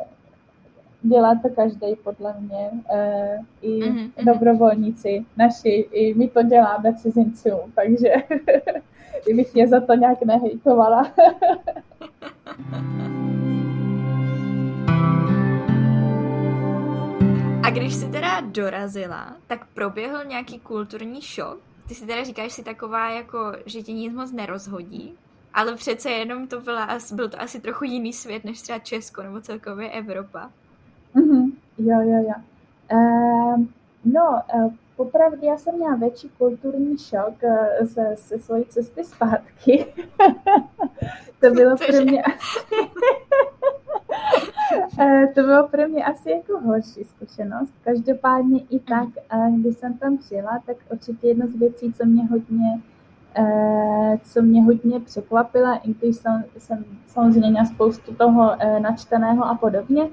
dělá to každý podle mě. Uh, I mm-hmm. dobrovolníci naši, i my to děláme cizincům, takže kdybych mě za to nějak nehejtovala.
A když jsi teda dorazila, tak proběhl nějaký kulturní šok? Ty si teda říkáš si taková, jako, že tě nic moc nerozhodí, ale přece jenom to byla, byl to asi trochu jiný svět, než třeba Česko nebo celkově Evropa.
Mm-hmm. Jo, jo, jo. Uh, no, uh, popravdě já jsem měla větší kulturní šok uh, ze, ze svojí cesty zpátky. to bylo pro mě Eh, to bylo pro mě asi jako horší zkušenost. Každopádně i tak, eh, když jsem tam přijela, tak určitě jedna z věcí, co mě hodně eh, co mě hodně překvapila, i když jsem, jsem samozřejmě měla spoustu toho načteného a podobně,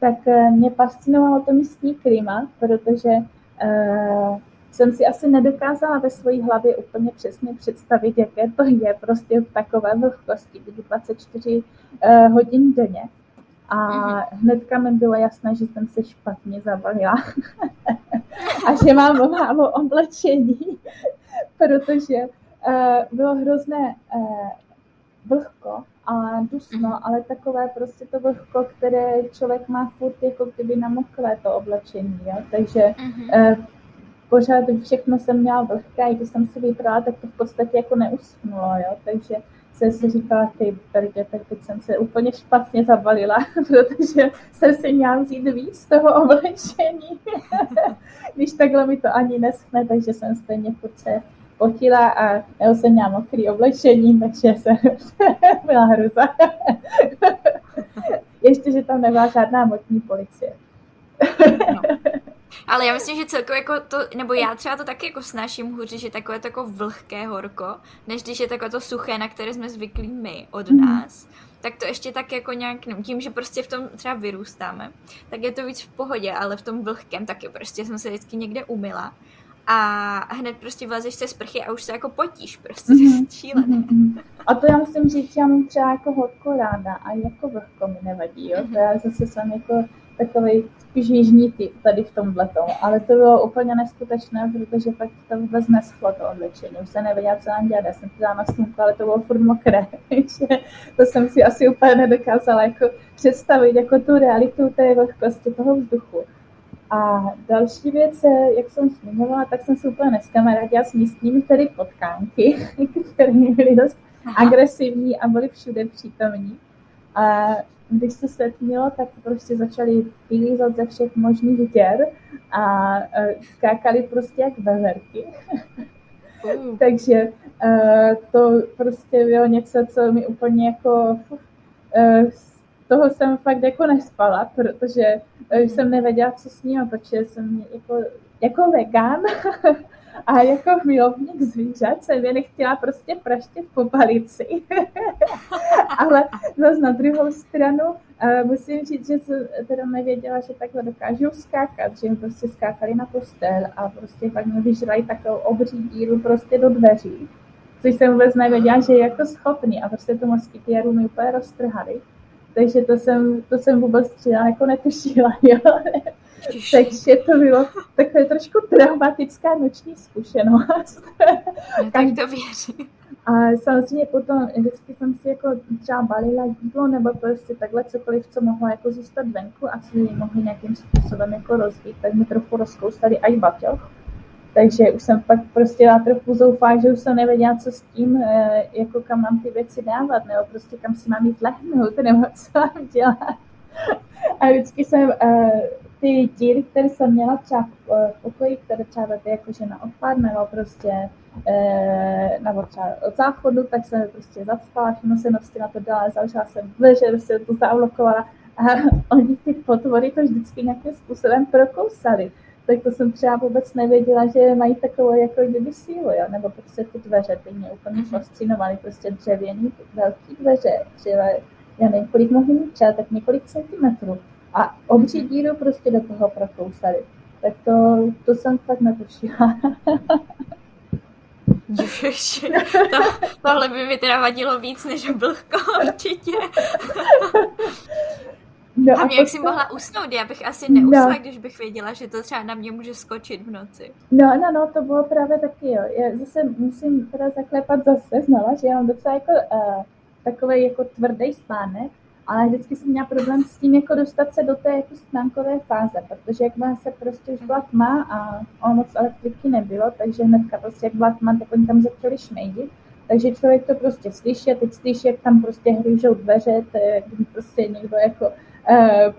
tak mě fascinovalo to místní klima, protože jsem si asi nedokázala ve své hlavě úplně přesně představit, jaké to je prostě v takové vlhkosti, kdy 24 hodin denně. A mm-hmm. hnedka mi bylo jasné, že jsem se špatně zabalila a že mám málo oblečení, protože uh, bylo hrozné uh, vlhko a dusno, mm-hmm. ale takové prostě to vlhko, které člověk má furt jako kdyby namoklé to oblečení, jo? takže mm-hmm. uh, pořád všechno jsem měla vlhké, i když jsem si vybrala, tak to v podstatě jako neuschnulo, jo? takže jsem si říkala, ty brdě, tak teď jsem se úplně špatně zabalila, protože jsem si měla vzít víc toho oblečení. Když takhle mi to ani neschne, takže jsem stejně furt se potila a já jsem měla mokrý oblečení, takže jsem byla hruza. Ještě, že tam nebyla žádná motní policie.
no. Ale já myslím, že celkově jako to, nebo já třeba to taky jako snáším hůř, že takové to jako vlhké horko, než když je takové to suché, na které jsme zvyklí my od mm. nás. Tak to ještě tak jako nějak, no, tím, že prostě v tom třeba vyrůstáme, tak je to víc v pohodě, ale v tom vlhkém taky prostě jsem se vždycky někde umila a hned prostě vlezeš se sprchy a už se jako potíš prostě mm-hmm. šílené. Mm-hmm.
A to já musím říct, já mám třeba jako horko ráda a jako vlhko mi nevadí, jo? Mm-hmm. To já zase jsem jako takový spíš jižní typ tady v tomhle ale to bylo úplně neskutečné, protože fakt to vůbec neschlo to oblečení. Už se nevěděla, co mám dělat. Já jsem to na slunku, ale to bylo furt mokré. to jsem si asi úplně nedokázala jako představit jako tu realitu té vlhkosti toho vzduchu. A další věc, jak jsem zmiňovala, tak jsem se úplně neskamarádila s místními tedy potkánky, které byly dost Aha. agresivní a byly všude přítomní. A když se setmělo, tak prostě začali vylízat ze všech možných děr a uh, skákali prostě jak veverky. Mm. Takže uh, to prostě bylo něco, co mi úplně jako z toho jsem fakt jako nespala, protože uh, jsem nevěděla, co s ním, protože jsem jako, jako vegan a jako milovník zvířat jsem je nechtěla prostě praštit po palici. Ale zase na druhou stranu uh, musím říct, že jsem teda nevěděla, že takhle dokážou skákat, že prostě skákali na postel a prostě pak mi vyžrali takovou obří díru prostě do dveří. Což jsem vůbec nevěděla, že je jako schopný a prostě to moskytiéru mi úplně roztrhali. Takže to jsem, to jsem vůbec třeba jako netušila, jo. Takže to bylo takové trošku traumatická noční zkušenost.
No, tak to věřím.
A samozřejmě potom vždycky jsem si jako třeba balila jídlo nebo prostě takhle cokoliv, co mohlo jako zůstat venku a co mohli nějakým způsobem jako rozbít, tak mi trochu rozkoustali i baťoch. Takže už jsem pak prostě byla trochu zoufá, že už jsem nevěděla, co s tím, eh, jako kam mám ty věci dávat, nebo prostě kam si mám jít lehnout, nebo co mám dělat. A vždycky jsem uh, ty díry, které jsem měla třeba v pokoji, které třeba jako že na odpad, nebo prostě nebo třeba od záchodu, tak jsem prostě zacpala, všechno se nosti na to dala, zavřela jsem dveře, prostě to zaoblokovala a oni ty potvory to vždycky nějakým způsobem prokousali. Tak to jsem třeba vůbec nevěděla, že mají takovou jako kdyby sílu, jo? nebo prostě ty dveře, ty mě úplně mhm. fascinovaly, prostě dřevěný velký dveře, třeba, já nevím, kolik mohli mít třeba, tak několik centimetrů a obří mhm. díru prostě do toho prokousali. Tak to, to jsem fakt netušila.
Ježiši, to, tohle by mi teda vadilo víc než blhko, určitě. No a, a mě, jak jsi mohla usnout, já bych asi neusla, no. když bych věděla, že to třeba na mě může skočit v noci.
No, no, no, to bylo právě taky, jo. Já zase musím teda zaklepat zase znala, že já mám docela jako uh, takový jako tvrdý spánek, ale vždycky jsem měla problém s tím, jako dostat se do té jako spánkové fáze, protože jak má se prostě už byla tma a ono moc elektriky nebylo, takže hnedka prostě jak byla tma, tak oni tam začali šmejdit, takže člověk to prostě slyší a teď slyší, jak tam prostě hřížou dveře, to je, prostě někdo jako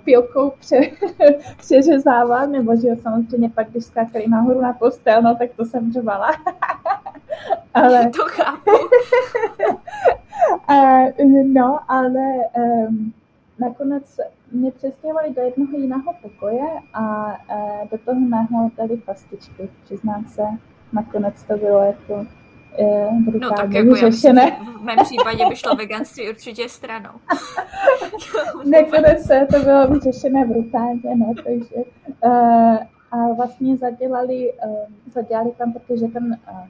pilkou pře, přeřezává, nebo že samozřejmě pak, když skákali nahoru na postel, no tak to jsem řvala.
ale... To chápu.
uh, no, ale um, nakonec mě přestěhovali do jednoho jiného pokoje a uh, do toho mého dali pastičky, přiznám se. Nakonec to bylo jako
no tak jako myslím, v mém případě by šlo veganství určitě stranou.
Nakonec to bylo vyřešené brutálně, no, takže uh, a vlastně zadělali, uh, zadělali tam, protože ten, uh,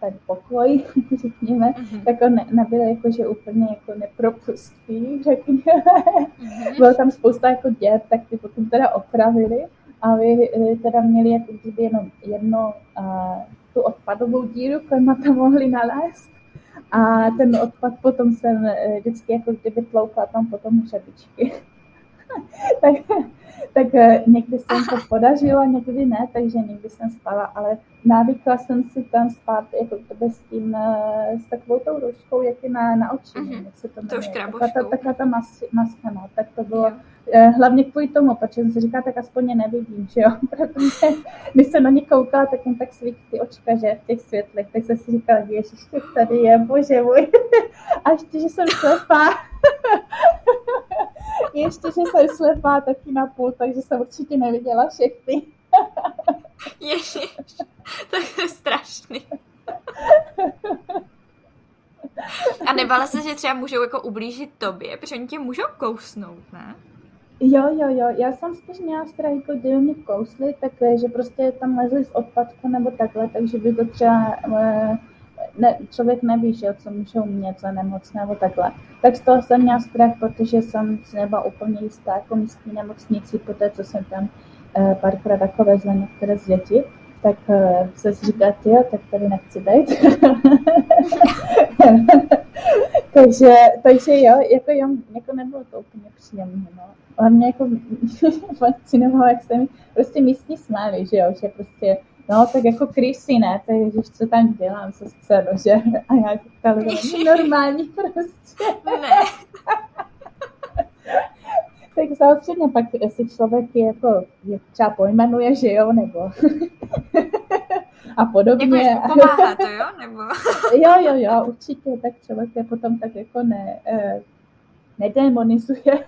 ten pokoj, řekněme, mm-hmm. tak on ne, nebyl jakože úplně jako nepropustný, řekněme. Mm-hmm. Bylo tam spousta jako dět, tak ty potom teda opravili a vy teda měli jako kdyby jenom jedno uh, tu odpadovou díru, kam tam mohli nalézt. A ten odpad potom jsem eh, vždycky jako kdyby tloukla tam potom hřebičky. tak, tak eh, někdy jsem to podařila, někdy ne, takže někdy jsem spala, ale návykla jsem si tam spát jako kdyby s tím, eh, s takovou tou rouškou, jak je na, na oči. Mm-hmm.
Jak se to, už
taková ta, taková ta mas, maska, no, tak to bylo, jo. Eh, hlavně kvůli tomu, protože jsem si říká, tak aspoň je nevidím, že jo, protože když se na ně koukala, tak jim tak svítí ty očka, že v těch světlech, tak jsem si říkala, ježiš, tady je, bože můj, a ještě, že jsem slepá, ještě, že jsem slepá taky na půl, takže jsem určitě neviděla všechny.
Ježiš, to je strašný. A nebala se, že třeba můžou jako ublížit tobě, protože oni tě můžou kousnout, ne?
Jo, jo, jo, já jsem spíš měla strach, jako kdyby mě kousli, tak že prostě tam lezli z odpadku nebo takhle, takže by to třeba eh, ne, člověk neví, že co můžou mít, co nemocné nebo takhle. Tak z toho jsem měla strach, protože jsem si nebyla úplně jistá jako místní nemocnici, po té, co jsem tam eh, párkrát jako vezla některé z děti, tak eh, se si říká, jo, tak tady nechci být. takže, takže jo, jako, jo, jako nebylo to úplně příjemné. No. Hlavně jako fascinovalo, jak se mi prostě místní smáli, že jo, že prostě No, tak jako krysy, ne, to je, co tam dělám se scénu, že? A já říkala, normální prostě. Ne. tak samozřejmě pak, jestli člověk je jako, je třeba pojmenuje, že jo, nebo a podobně.
Jako, pomáhá to, jo? Nebo...
jo, jo, jo, určitě, tak člověk je potom tak jako ne, eh, nedemonizuje.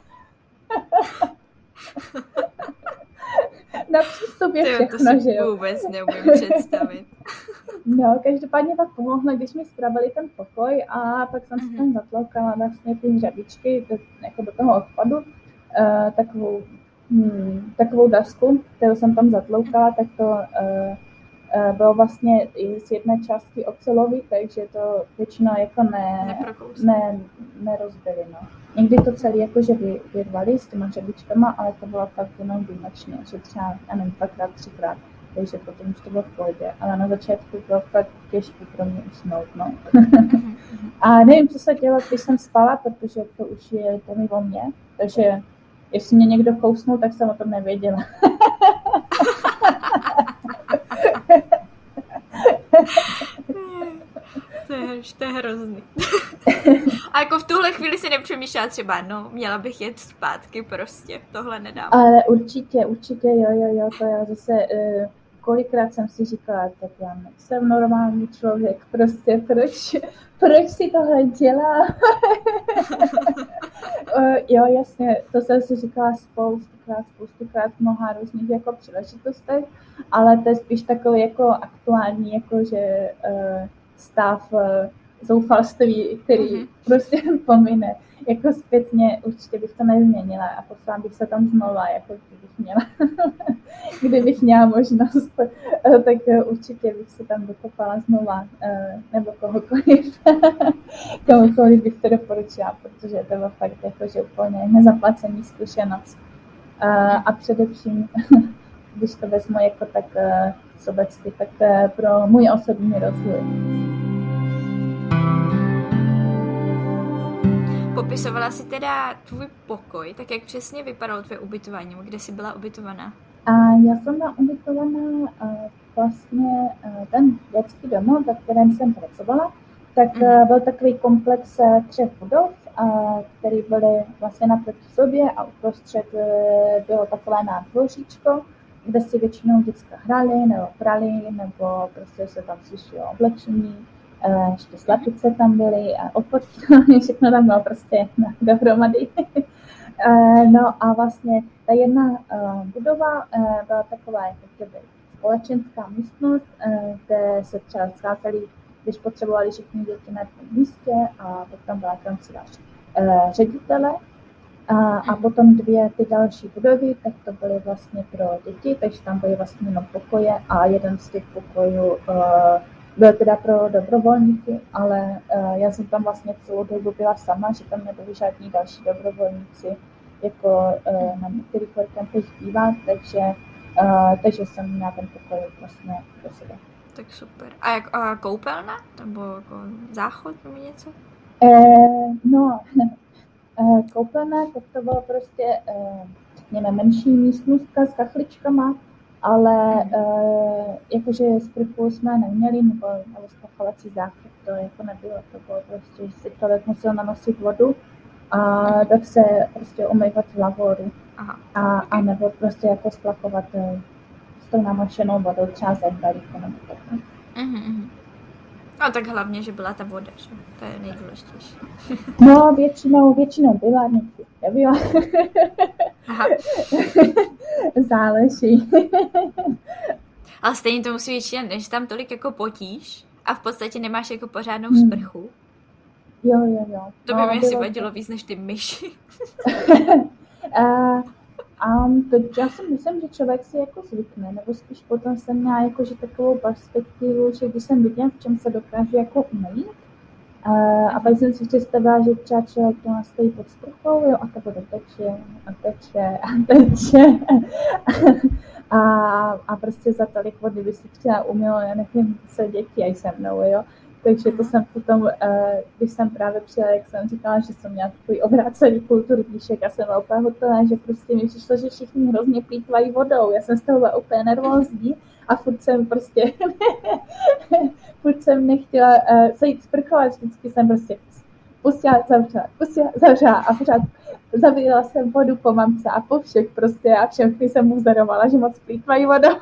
na přístupě všechno,
to
si že
jo? vůbec neumím představit.
No, každopádně pak pomohla, když mi spravili ten pokoj a pak jsem mm-hmm. si tam zatloukala vlastně ty hřebičky do, jako do toho odpadu, uh, takovou, hmm, takovou dasku, kterou jsem tam zatloukala, tak to uh, uh, bylo vlastně z jedné části ocelový, takže to většinou jako ne, ne, nerozbili. No. Někdy to celé jakože vy, vyrvali s těma řebičkama, ale to bylo fakt jenom výjimečně, že třeba, já nevím, dvakrát, třikrát, takže potom už to bylo v pohodě. Ale na začátku bylo fakt těžké pro mě usnout, no. a nevím, co se dělo, když jsem spala, protože to už je to mi o mě, takže jestli mě někdo kousnul, tak jsem o tom nevěděla.
to, je, to je hrozný. A jako v tuhle chvíli si nepřemýšlela třeba, no, měla bych jet zpátky prostě, tohle nedám.
Ale určitě, určitě, jo, jo, jo, to já zase uh, kolikrát jsem si říkala, tak já jsem normální člověk, prostě proč, proč si tohle dělá? jo, jasně, to jsem si říkala spoustukrát, spoustukrát v mnoha různých jako příležitostech, ale to je spíš takový jako aktuální, jako že uh, stav uh, zoufalství, který mm-hmm. prostě pomine. Jako zpětně určitě bych to nezměnila a poslala bych se tam znova, jako kdybych měla, kdybych měla možnost, eh, tak eh, určitě bych se tam dokopala znova, eh, nebo kohokoliv, kohokoliv bych to doporučila, protože to bylo fakt jako, že úplně nezaplacený zkušenost. A především, když to vezmu jako tak sobecky, tak pro můj osobní rozvoj.
Popisovala si teda tvůj pokoj, tak jak přesně vypadalo tvoje ubytování, kde jsi byla ubytovaná?
A já jsem byla ubytovaná uh, vlastně uh, ten dětský domov, ve kterém jsem pracovala, tak uh, byl takový komplex třech budov, které byly vlastně naproti sobě a uprostřed bylo takové nádvoříčko, kde si většinou děcka hráli nebo prali, nebo prostě se tam slyšelo oblečení, Eh, ještě slapice tam byly a opočítání, všechno tam bylo prostě dohromady. Eh, no a vlastně ta jedna eh, budova byla taková jako kdyby společenská místnost, kde se třeba scházeli, když potřebovali všechny děti na tom místě a potom byla kancelář ředitele. A, a potom dvě ty další budovy, tak to byly vlastně pro děti, takže tam byly vlastně jenom pokoje a jeden z těch pokojů byl teda pro dobrovolníky, ale uh, já jsem tam vlastně celou dobu byla sama, že tam nebyli žádní další dobrovolníci, jako uh, na některých kampech bývá, takže, uh, takže jsem měla ten pokoj vlastně pro sebe.
Tak super. A jak a koupelna? Nebo jako záchod nebo něco?
Uh, no, koupelna, tak to bylo prostě, uh, řekněme, menší místnostka s kachličkama, ale uh, jakože sprchu jsme neměli, nebo, nebo spachovací záchod, to jako nebylo, to bylo prostě, že si člověk musel nanosit vodu a tak se prostě umývat v lavoru. A, a nebo prostě jako splachovat uh, s tou namašenou vodou, třeba zembalíku nebo tak.
Mm-hmm. A tak hlavně, že byla ta voda, že? To je nejdůležitější.
no, většinou, většinou byla, někdy nebyla. Aha. Záleží.
Ale stejně to musí být než tam tolik jako potíš a v podstatě nemáš jako pořádnou hmm. sprchu.
Jo, jo, jo.
To by no, mi asi vadilo víc než ty myši.
uh, um, to já si myslím, že člověk si jako zvykne, nebo spíš potom jsem měla jako, že takovou perspektivu, že když jsem viděla, v čem se dokáže jako umýt, a pak jsem si představila, že třeba člověk to stojí pod sprchou, jo, a to bude teče, a teče, a teče. a, a prostě za tolik vody by si třeba umělo, já nevím, se děti aj se mnou, jo. Takže to jsem potom, eh, když jsem právě přijela, jak jsem říkala, že jsem měla takový obrácený kulturní šek a jsem úplně hotová, že prostě mi přišlo, že všichni hrozně plítvají vodou. Já jsem z toho byla úplně nervózní a furt jsem prostě, furt jsem nechtěla uh, se jít sprchovat, vždycky jsem prostě pustila, zavřela, pustila, zavřela a pořád zavírala jsem vodu po mamce a po všech prostě a všechny jsem mu zdarovala, že moc plítvají vodou.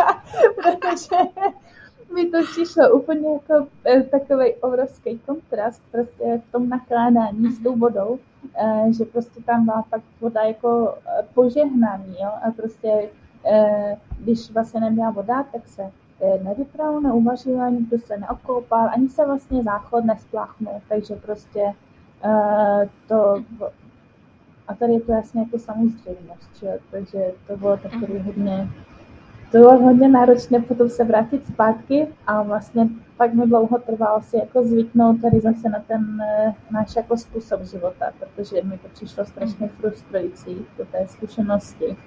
Protože mi to přišlo úplně jako eh, takový obrovský kontrast prostě v tom nakládání s tou vodou, eh, že prostě tam byla fakt voda jako požehnaný, jo, a prostě když vlastně neměla voda, tak se nevypral, neuvařil, nikdo se neokoupal, ani se vlastně záchod nespláchnul, takže prostě to, a tady je to jasně jako samozřejmost, že? takže to bylo takový hodně, to bylo hodně náročné potom se vrátit zpátky a vlastně pak mi dlouho trvalo si jako zvyknout tady zase na ten uh, náš jako způsob života, protože mi to přišlo strašně frustrující do té zkušenosti.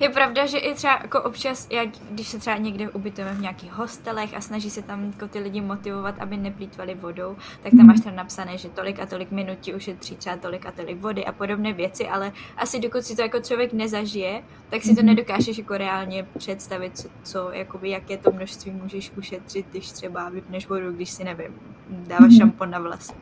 Je pravda, že i třeba jako občas, jak, když se třeba někde ubytujeme v nějakých hostelech a snaží se tam jako ty lidi motivovat, aby neplýtvali vodou, tak tam máš tam napsané, že tolik a tolik minut ti ušetří třeba tolik a tolik vody a podobné věci, ale asi dokud si to jako člověk nezažije, tak si to mhm. nedokážeš jako reálně představit, co, co jakoby, jaké to množství můžeš ušetřit, když třeba vypneš vodu, když si nevím, dáváš mm-hmm. šampon na vlas.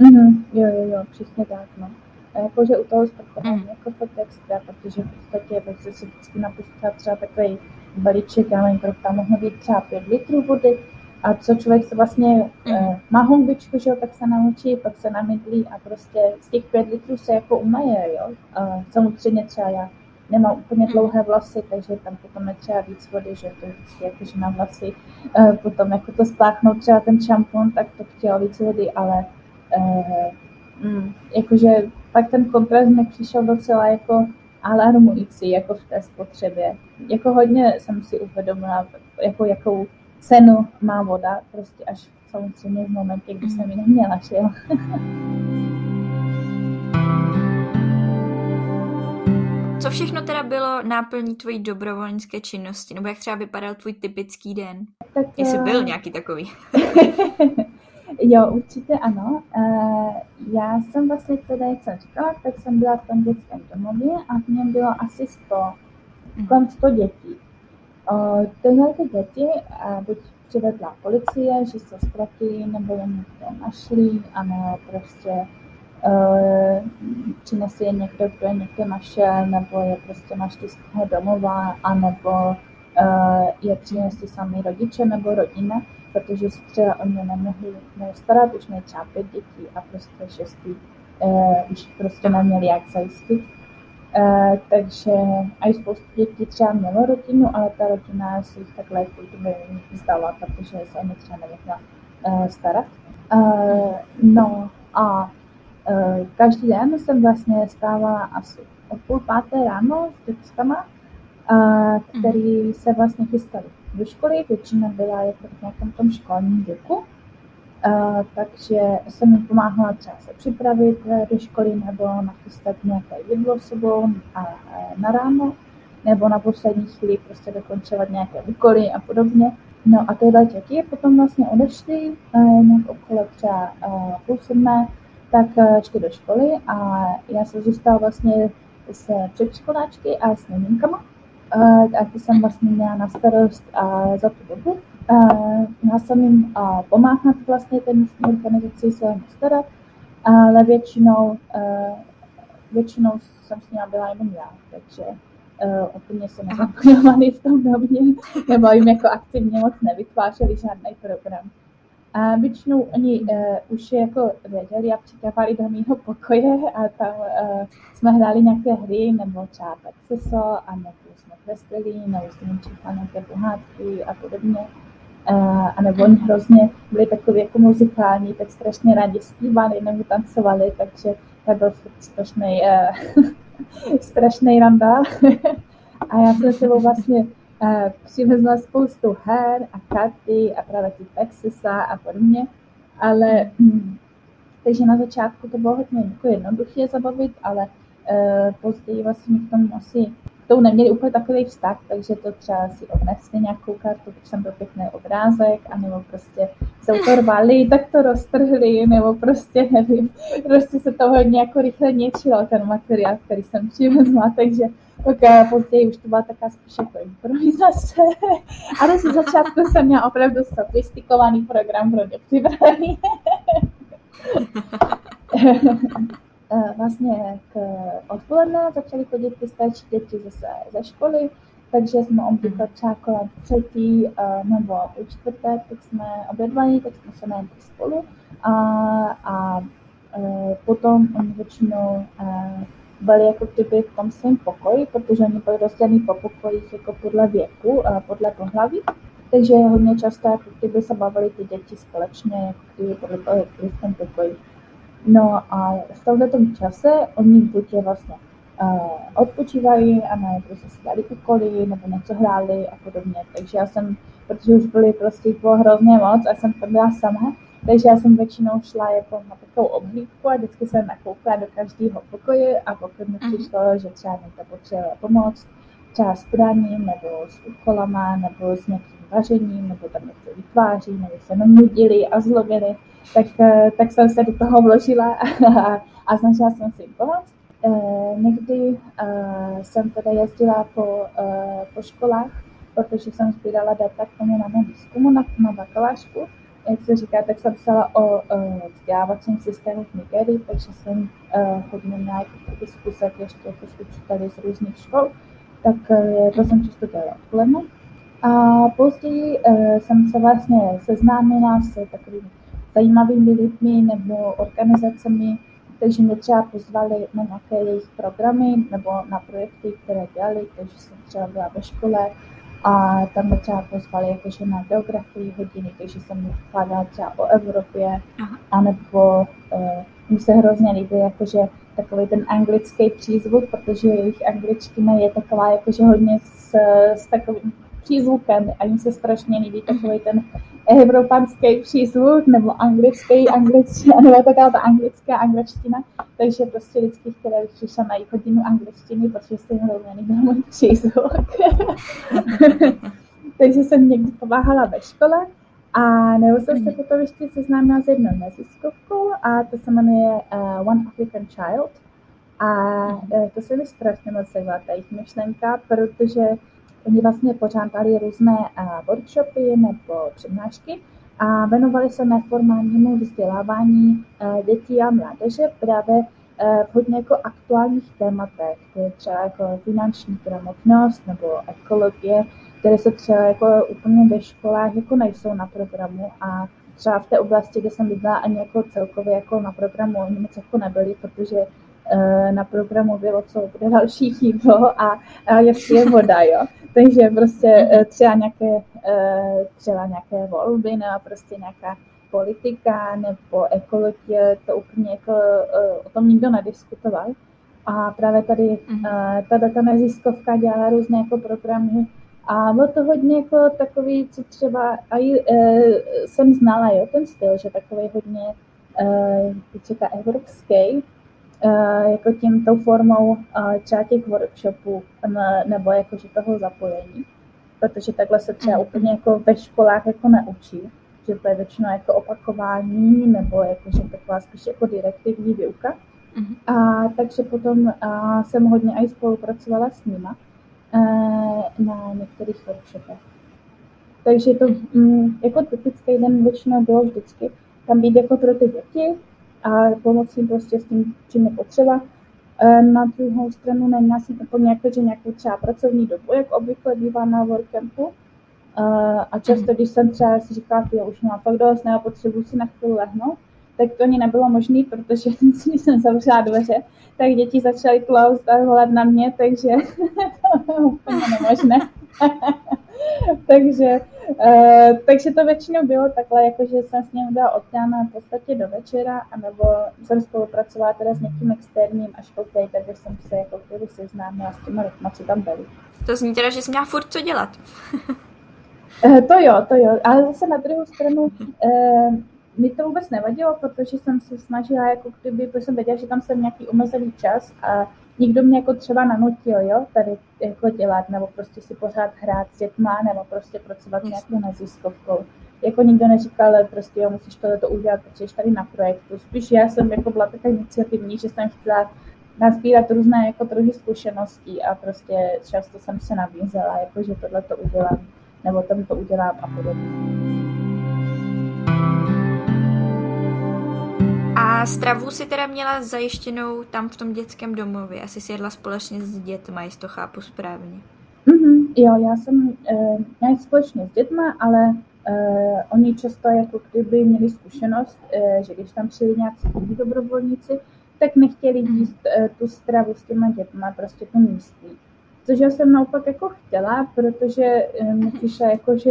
Mm-hmm. Jo, jo, jo, přesně tak, no. A jakože u toho sportování mm. jako fakt extra, protože v podstatě bych si vždycky napustila třeba takový balíček, já nevím, tam mohlo být třeba pět litrů vody, a co člověk se vlastně mm. má honbičku, že jo, tak se naučí, pak se namydlí a prostě z těch pět litrů se jako umaje, jo. A samozřejmě třeba já nemám úplně mhm. dlouhé vlasy, takže tam potom je třeba víc vody, že to je vždycky jako, že na vlasy uh, potom jako to spláchnout třeba ten šampon, tak to chtělo víc vody, ale uh, mm, jakože pak ten kontrast mi přišel docela jako alarmující jako v té spotřebě. Jako hodně jsem si uvědomila, jako jakou cenu má voda, prostě až samozřejmě v momentě, kdy jsem ji neměla, že jo.
Co všechno teda bylo náplní tvojí dobrovolnické činnosti? Nebo jak třeba vypadal tvůj typický den? Tak, Jestli byl eh, nějaký takový.
jo, určitě ano. Uh, já jsem vlastně teda, jak jsem říkala, tak jsem byla v tom dětském domově a v něm bylo asi 100, mm. kolem 100 dětí. Tyhle ty děti buď přivedla policie, že se ztratili nebo je někde našli, ano, prostě uh, je někdo, kdo je někde našel, nebo je prostě našli z toho domova, anebo uh, je přinesli sami rodiče nebo rodina, protože se třeba o ně nemohli starat, už měli třeba pět dětí a prostě šestý uh, už prostě neměli jak zajistit. Uh, takže a i spoustu dětí třeba mělo rodinu, ale ta rodina si jich takhle vzdala, protože se o ně třeba nemohla uh, starat. Uh, no a uh, každý den jsem vlastně stávala asi o půl páté ráno s dětskama, uh, který se vlastně chystali do školy, většina byla jako v nějakém tom školním věku. Uh, takže jsem mi pomáhala třeba se připravit eh, do školy nebo nachystat nějaké jídlo sebou a, na ráno, nebo na poslední chvíli prostě dokončovat nějaké úkoly a podobně. No a tyhle děti potom vlastně odešly uh, nějak okolo třeba uh, půl sedmé, tak šli do školy a já jsem zůstala vlastně s předškoláčky a s miminkama. A ty jsem vlastně měla na starost za tu dobu měla jsem jim pomáhat vlastně té místní organizaci se starat, ale většinou, většinou jsem s nimi byla jenom já, takže uh, úplně se nezapojovali v tom domě, nebo jim jako aktivně moc nevytvářeli žádný program. A většinou oni uh, už jako věděli a přikávali do mého pokoje a tam uh, jsme hráli nějaké hry, nebo třeba Pexeso, a nebo jsme kreslili, nebo jsme čítali nějaké pohádky a podobně a nebo oni hrozně byli takový jako muzikální, tak strašně rádi zpívali nebo tancovali, takže to byl strašný, uh, strašný randa. a já jsem sebou vlastně uh, přivezla spoustu her a karty a právě ty Pexisa a podobně, ale hm, takže na začátku to bylo hodně jako jednoduché zabavit, ale uh, později vlastně k tomu asi tou neměli úplně takový vztah, takže to třeba si odnesli nějakou kartu, když tam byl pěkný obrázek, anebo prostě se to rvali, tak to roztrhli, nebo prostě nevím, prostě se to hodně jako rychle něčilo, ten materiál, který jsem přivezla, takže tak později už to byla taková spíš jako improvizace, ale ze začátku jsem měla opravdu sofistikovaný program pro připravený. Eh, vlastně k odpoledne začaly chodit ty starší děti zase ze školy, takže jsme obvykle třeba kolem třetí eh, nebo u čtvrté, tak jsme obědvali, tak jsme se najedli spolu a, a eh, potom oni většinou byli jako kdyby v tom svém pokoji, protože oni byli rozdělení po pokojích jako podle věku, podle pohlaví. Takže hodně často jako kdyby se bavili ty děti společně, jako kdyby byli v tom pokoji. No a v tomto čase oni buď je vlastně uh, odpočívají a nebo prostě si dali úkoly nebo něco hráli a podobně. Takže já jsem, protože už byli prostě bylo hrozně moc a jsem tam byla sama, takže já jsem většinou šla jako na takovou obhlídku a vždycky jsem nakoukla do každého pokoje a pokud mi mhm. přišlo, že třeba někdo potřebuje pomoc, třeba s podáním nebo s úkolama nebo s nějakým vařením nebo tam něco vytváří nebo se nudili a zlobili, tak, eh, tak jsem se do toho vložila a, a snažila jsem si pomoct. Uh, někdy uh, jsem teda jezdila po, po školách, protože jsem sbírala data k tomu na mém výzkumu, na, na bakalářku. Jak se říká, tak jsem psala o vzdělávacím systému v Nigerii, takže jsem hodně měla zkusit ještě jako s z různých škol, tak to jsem často dělala odpoledne. A později jsem se vlastně seznámila s takovými zajímavými lidmi nebo organizacemi, takže mě třeba pozvali na nějaké jejich programy nebo na projekty, které dělali, takže jsem třeba byla ve škole a tam mě třeba pozvali jakože na geografii hodiny, takže jsem mi vkládala třeba o Evropě, Aha. anebo uh, mi se hrozně líbí jakože takový ten anglický přízvuk, protože jejich angličtina je taková jakože hodně s, s takovým přízvukem a jim se strašně líbí takový ten evropanský přízvuk nebo anglický angličtina, nebo taková ta anglická angličtina, takže prostě vždycky chtěla, když přišla na hodinu angličtiny, protože se jim rovně líbil můj přízvuk. takže jsem někdy pomáhala ve škole a nebo jsem se potom ještě seznámila s jednou neziskovkou a to se jmenuje uh, One African Child. A uh, to se mi strašně moc líbila, ta jejich myšlenka, protože Oni vlastně pořádali různé workshopy nebo přednášky a věnovali se neformálnímu vzdělávání dětí a mládeže právě v hodně jako aktuálních tématech, třeba jako finanční gramotnost nebo ekologie, které se třeba jako úplně ve školách jako nejsou na programu a třeba v té oblasti, kde jsem bydlela, ani jako celkově jako na programu oni moc jako nebyli, protože na programu bylo, co bude další jídlo a, a jestli je voda, jo. Takže prostě eh, třeba nějaké, eh, třeba nějaké volby nebo prostě nějaká politika nebo ekologie, to úplně jako eh, o tom nikdo nediskutoval. A právě tady mhm. ta ta neziskovka dělala různé jako programy a bylo to hodně jako takový, co třeba e, jsem znala, jo, ten styl, že takový hodně e, evropský, Eh, jako tím tou formou eh, třeba těch workshopů nebo jakože toho zapojení, protože takhle se třeba mhm. úplně jako ve školách jako neučí, že to je většinou jako opakování nebo jakože taková spíš jako direktivní výuka. Uh-huh. A takže potom a, jsem hodně i spolupracovala s nima eh, na některých workshopech. Takže to mm, jako typický den většinou bylo vždycky tam být jako pro ty děti, a pomoci prostě s tím, čím je potřeba. E, na druhou stranu neměla jsem úplně jako, že nějakou třeba pracovní dobu, jak obvykle bývá na workcampu. E, a často, když jsem třeba si říkala, že už mám fakt dost, nebo potřebuji si na chvíli lehnout, tak to ani nebylo možné, protože když jsem zavřela dveře, tak děti začaly tlouzt a volat na mě, takže to bylo úplně nemožné. takže, uh, takže to většinou bylo takhle, jako že jsem s ním udělala od rána v podstatě do večera, anebo jsem spolupracovala teda s někým externím až po té, takže jsem se jako chvíli seznámila s těma rytma, co tam byly.
To zní teda, že jsi měla furt co dělat.
uh, to jo, to jo, ale zase na druhou stranu uh, mi to vůbec nevadilo, protože jsem se snažila, jako kdyby, protože jsem věděla, že tam jsem nějaký omezený čas a nikdo mě jako třeba nanutil, jo, tady jako dělat, nebo prostě si pořád hrát s dětma, nebo prostě pracovat nějakou neziskovkou. Jako nikdo neříkal, ale prostě jo, musíš tohle udělat, protože jsi tady na projektu. Spíš já jsem jako byla taková iniciativní, že jsem chtěla nazbírat různé jako druhy zkušeností a prostě často jsem se nabízela, jako že tohle to udělám, nebo tam to udělám a podobně.
A stravu si teda měla zajištěnou tam v tom dětském domově. Asi si jedla společně s dětma, jestli to chápu správně.
Mm-hmm, jo, já jsem uh, měla společně s dětma, ale uh, oni často jako kdyby měli zkušenost, uh, že když tam přijeli nějací jiní dobrovolníci, tak nechtěli mhm. jíst uh, tu stravu s těma dětma, prostě to místní. Což já jsem naopak jako chtěla, protože uh, mi přišlo jako, že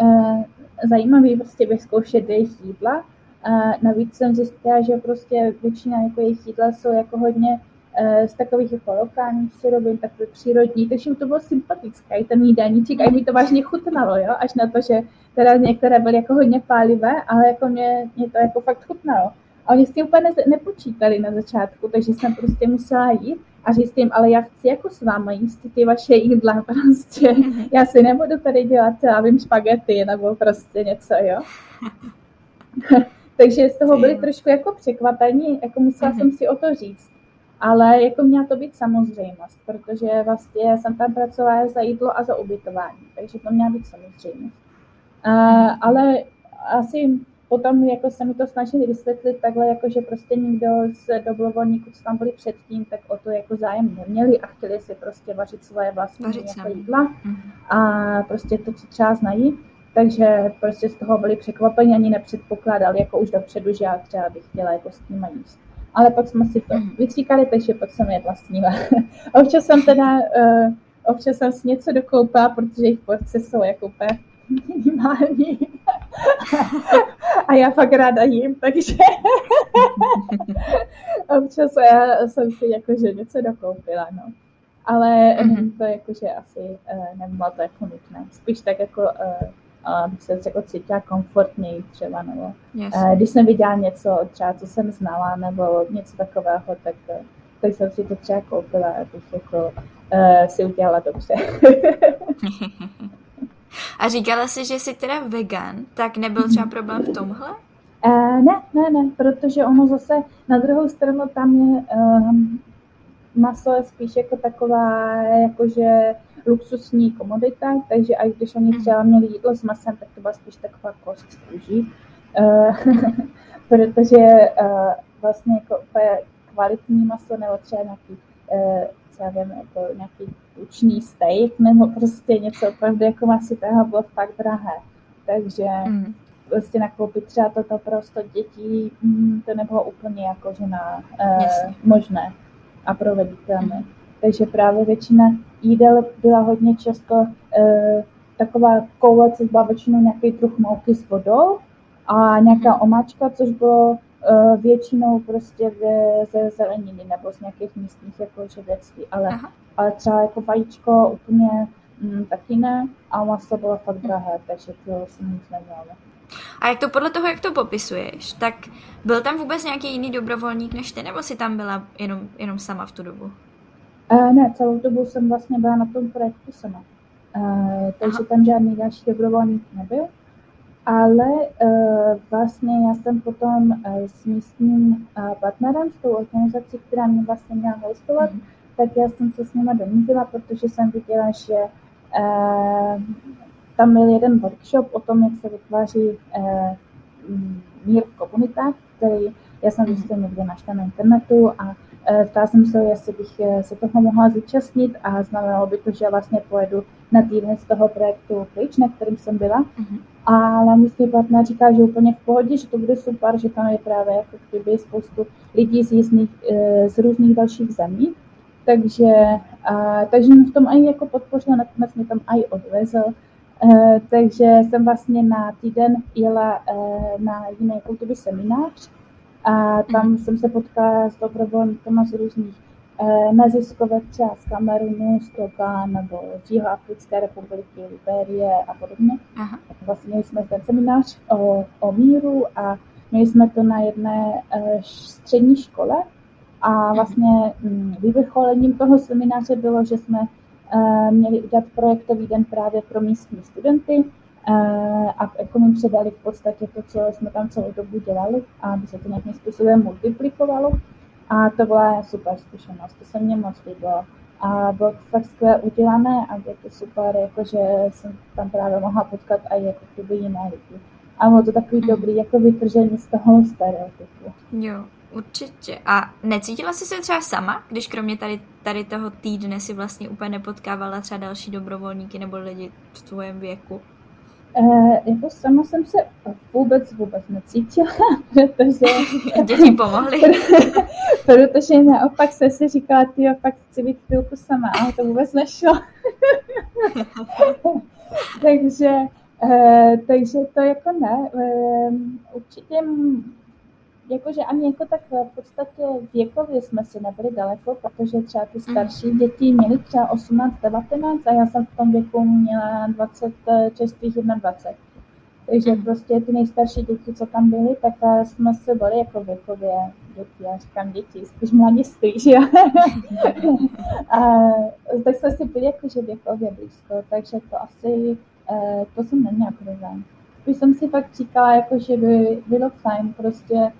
uh, zajímavý prostě vyzkoušet jejich jídla, a navíc jsem zjistila, že prostě většina jako jejich jídla jsou jako hodně uh, z takových jako lokálních surovin, takové přírodní, takže to bylo sympatické, i ten jídelníček, a mi to vážně chutnalo, jo, až na to, že teda některé byly jako hodně pálivé, ale jako mě, mě to jako fakt chutnalo. A oni s tím úplně nepočítali na začátku, takže jsem prostě musela jít a říct jim, ale já chci jako s vámi jíst ty vaše jídla prostě. Já si nebudu tady dělat, já vím, špagety nebo prostě něco, jo. Takže z toho byli trošku jako překvapení, jako musela mm-hmm. jsem si o to říct. Ale jako měla to být samozřejmost, protože vlastně jsem tam pracovala za jídlo a za ubytování, takže to měla být samozřejmost. Uh, ale asi potom jako se mi to snažili vysvětlit takhle, jako že prostě nikdo z dobrovolníků, co tam byli předtím, tak o to jako zájem neměli a chtěli si prostě vařit svoje vlastní jako jídla mhm. a prostě to, co třeba znají. Takže prostě z toho byli překvapeni, ani nepředpokládali jako už dopředu, že já třeba bych chtěla jako s nimi jíst. Ale pak jsme si to mhm. vytříkali, takže pak jsem jedla s nimi. občas jsem teda, uh, občas jsem si něco dokoupila, protože jejich porce jsou jako úplně minimální. a já fakt ráda jím, takže občas já jsem si jakože něco dokoupila, no. Ale mm-hmm. to jakože asi uh, nebylo to jako nutné. Spíš tak jako uh, abych se jako cítila komfortněji třeba, nebo yes. uh, když jsem viděla něco třeba, co jsem znala, nebo něco takového, tak, tak jsem si to třeba koupila, abych jako uh, si udělala dobře.
A říkala jsi, že jsi teda vegan, tak nebyl třeba problém v tomhle?
Uh, ne, ne, ne, protože ono zase na druhou stranu tam je um, maso je spíš jako taková, jakože luxusní komodita, takže i když oni mhm. třeba měli jídlo s masem, tak to byla spíš taková kost z kůží. Protože uh, vlastně jako kvalitní maso nebo třeba nějaký uh, já vím, jako nějaký tučný steak nebo prostě něco opravdu jako masitého bylo fakt drahé. Takže mm. prostě nakoupit třeba toto pro 100 dětí, mm, to nebylo úplně jako že na uh, možné a proveditelné. Mm. Takže právě většina jídel byla hodně často uh, taková koule, což byla většinou nějaký druh mouky s vodou a nějaká mm. omáčka, což bylo uh, většinou prostě ze zeleniny nebo z nějakých místních jako ževěctví, ale, ale třeba jako vajíčko úplně mm, taky ne a maso bylo fakt drahé, takže to jsem nic neměla.
A jak to podle toho, jak to popisuješ, tak byl tam vůbec nějaký jiný dobrovolník než ty, nebo si tam byla jenom, jenom sama v tu dobu?
Uh, ne, celou dobu jsem vlastně byla na tom projektu sama. Uh, takže Aha. tam žádný další dobrovolník nebyl ale uh, vlastně já jsem potom uh, s místním uh, partnerem, s tou organizací, která mě vlastně měla hostovat, mm. tak já jsem se s nimi domluvila, protože jsem viděla, že uh, tam byl jeden workshop o tom, jak se vytváří uh, mír v komunitách, který já jsem prostě někde našla na internetu a ptala jsem se, jestli bych se toho mohla zúčastnit a znamenalo by to, že vlastně pojedu na týden z toho projektu pryč, na kterým jsem byla. Mm-hmm. A náměstní partner říká, že úplně v pohodě, že to bude super, že tam je právě jako kdyby spoustu lidí z, jízdných, eh, z různých dalších zemí. Takže, a, takže mě v tom i jako podpořil, nakonec mě tam i odvezl. E, takže jsem vlastně na týden jela e, na jiný kultový seminář a tam mm. jsem se potkala s dobrovolníkama z různých Eh, neziskové třeba z Kamerunu, z Toga nebo z Jihoafrické republiky, Liberie a podobně. Aha. Vlastně měli jsme ten seminář o, o míru a měli jsme to na jedné uh, střední škole a vlastně um, vyvrcholením toho semináře bylo, že jsme uh, měli udělat projektový den právě pro místní studenty a jako mi předali v podstatě to, co jsme tam celou dobu dělali, aby se to nějakým způsobem multiplikovalo. A to byla super zkušenost, to se mně moc líbilo. A bylo to fakt skvěle udělané a bylo to super, jakože jsem tam právě mohla potkat i jako kdyby jiné lidi. A bylo to takový mm. dobrý jako vytržení z toho stereotypu.
Jo, určitě. A necítila jsi se třeba sama, když kromě tady, tady toho týdne si vlastně úplně nepotkávala třeba další dobrovolníky nebo lidi v tvém věku?
Uh, jako sama jsem se vůbec, vůbec necítila, protože...
Děti pomohly.
protože naopak se si říkala, ty fakt chci být chvilku sama, ale to vůbec nešlo. takže, uh, takže to jako ne. Uh, určitě jakože ani jako tak v podstatě věkově jsme si nebyli daleko, protože třeba ty starší mm. děti měly třeba 18, 19 a já jsem v tom věku měla 20, čerstvých 21. Takže mm. prostě ty nejstarší děti, co tam byly, tak jsme se byli jako věkově děti, já říkám děti, spíš mladiství, že a, tak jsme si byli jakože věkově blízko, takže to asi, eh, to jsem neměla problém. Když jsem si fakt říkala, jako, že by bylo fajn prostě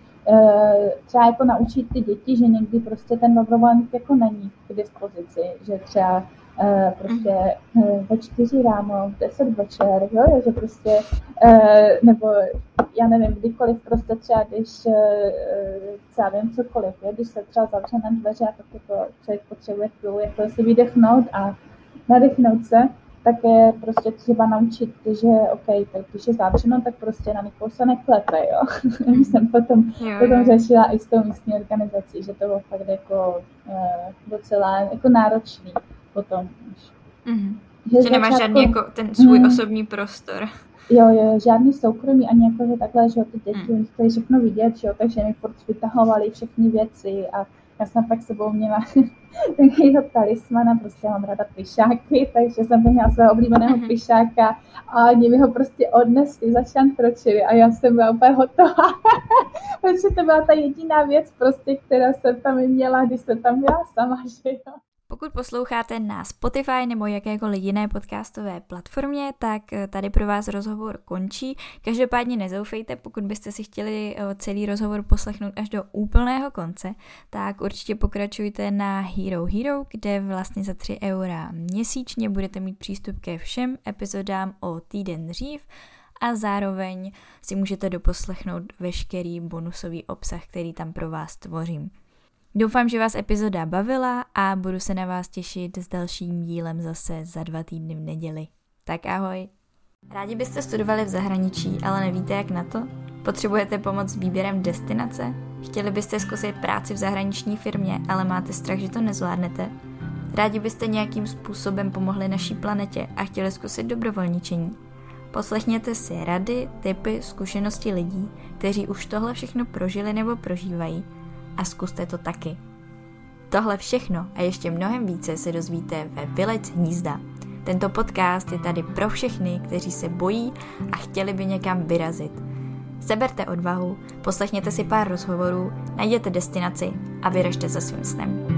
třeba jako naučit ty děti, že někdy prostě ten dobrovolník jako není k dispozici, že třeba Uh, prostě uh, ve čtyři ráno, v deset večer, jo, že prostě, nebo já nevím, kdykoliv prostě třeba, když třeba vím cokoliv, je, když se třeba zavře na dveře a tak jako člověk potřebuje chvíli jako si vydechnout a nadechnout se, tak je prostě třeba naučit, že OK, tak když je zavřeno, tak prostě na nikoho se neklepe, jo. jsem potom, jo, potom řešila i s tou místní organizací, že to bylo fakt jako uh, docela jako náročný potom už.
Mm-hmm. Že, že nemáš žádný jako ten svůj mm, osobní prostor.
Jo, jo, žádný soukromí, ani jako, že takhle, že ty děti mm. chtěli všechno vidět, že jo, takže mi furt vytahovali všechny věci a já jsem pak sebou měla takovýho talismana, prostě mám ráda pyšáky, takže jsem tam měla svého oblíbeného mm-hmm. pyšáka a oni mi ho prostě odnesli, zašantročili a já jsem byla úplně hotová, protože to byla ta jediná věc prostě, která jsem tam měla, když jsem tam byla sama, že jo.
Pokud posloucháte na Spotify nebo jakékoliv jiné podcastové platformě, tak eh, tady pro vás rozhovor končí. Každopádně nezoufejte, pokud byste si chtěli eh, celý rozhovor poslechnout až do úplného konce, tak určitě pokračujte na Hero Hero, kde vlastně za 3 eura měsíčně budete mít přístup ke všem epizodám o týden dřív a zároveň si můžete doposlechnout veškerý bonusový obsah, který tam pro vás tvořím. Doufám, že vás epizoda bavila a budu se na vás těšit s dalším dílem zase za dva týdny v neděli. Tak ahoj! Rádi byste studovali v zahraničí, ale nevíte jak na to? Potřebujete pomoc s výběrem destinace? Chtěli byste zkusit práci v zahraniční firmě, ale máte strach, že to nezvládnete? Rádi byste nějakým způsobem pomohli naší planetě a chtěli zkusit dobrovolničení? Poslechněte si rady, typy, zkušenosti lidí, kteří už tohle všechno prožili nebo prožívají a zkuste to taky. Tohle všechno a ještě mnohem více se dozvíte ve Vylec hnízda. Tento podcast je tady pro všechny, kteří se bojí a chtěli by někam vyrazit. Seberte odvahu, poslechněte si pár rozhovorů, najděte destinaci a vyražte za svým snem.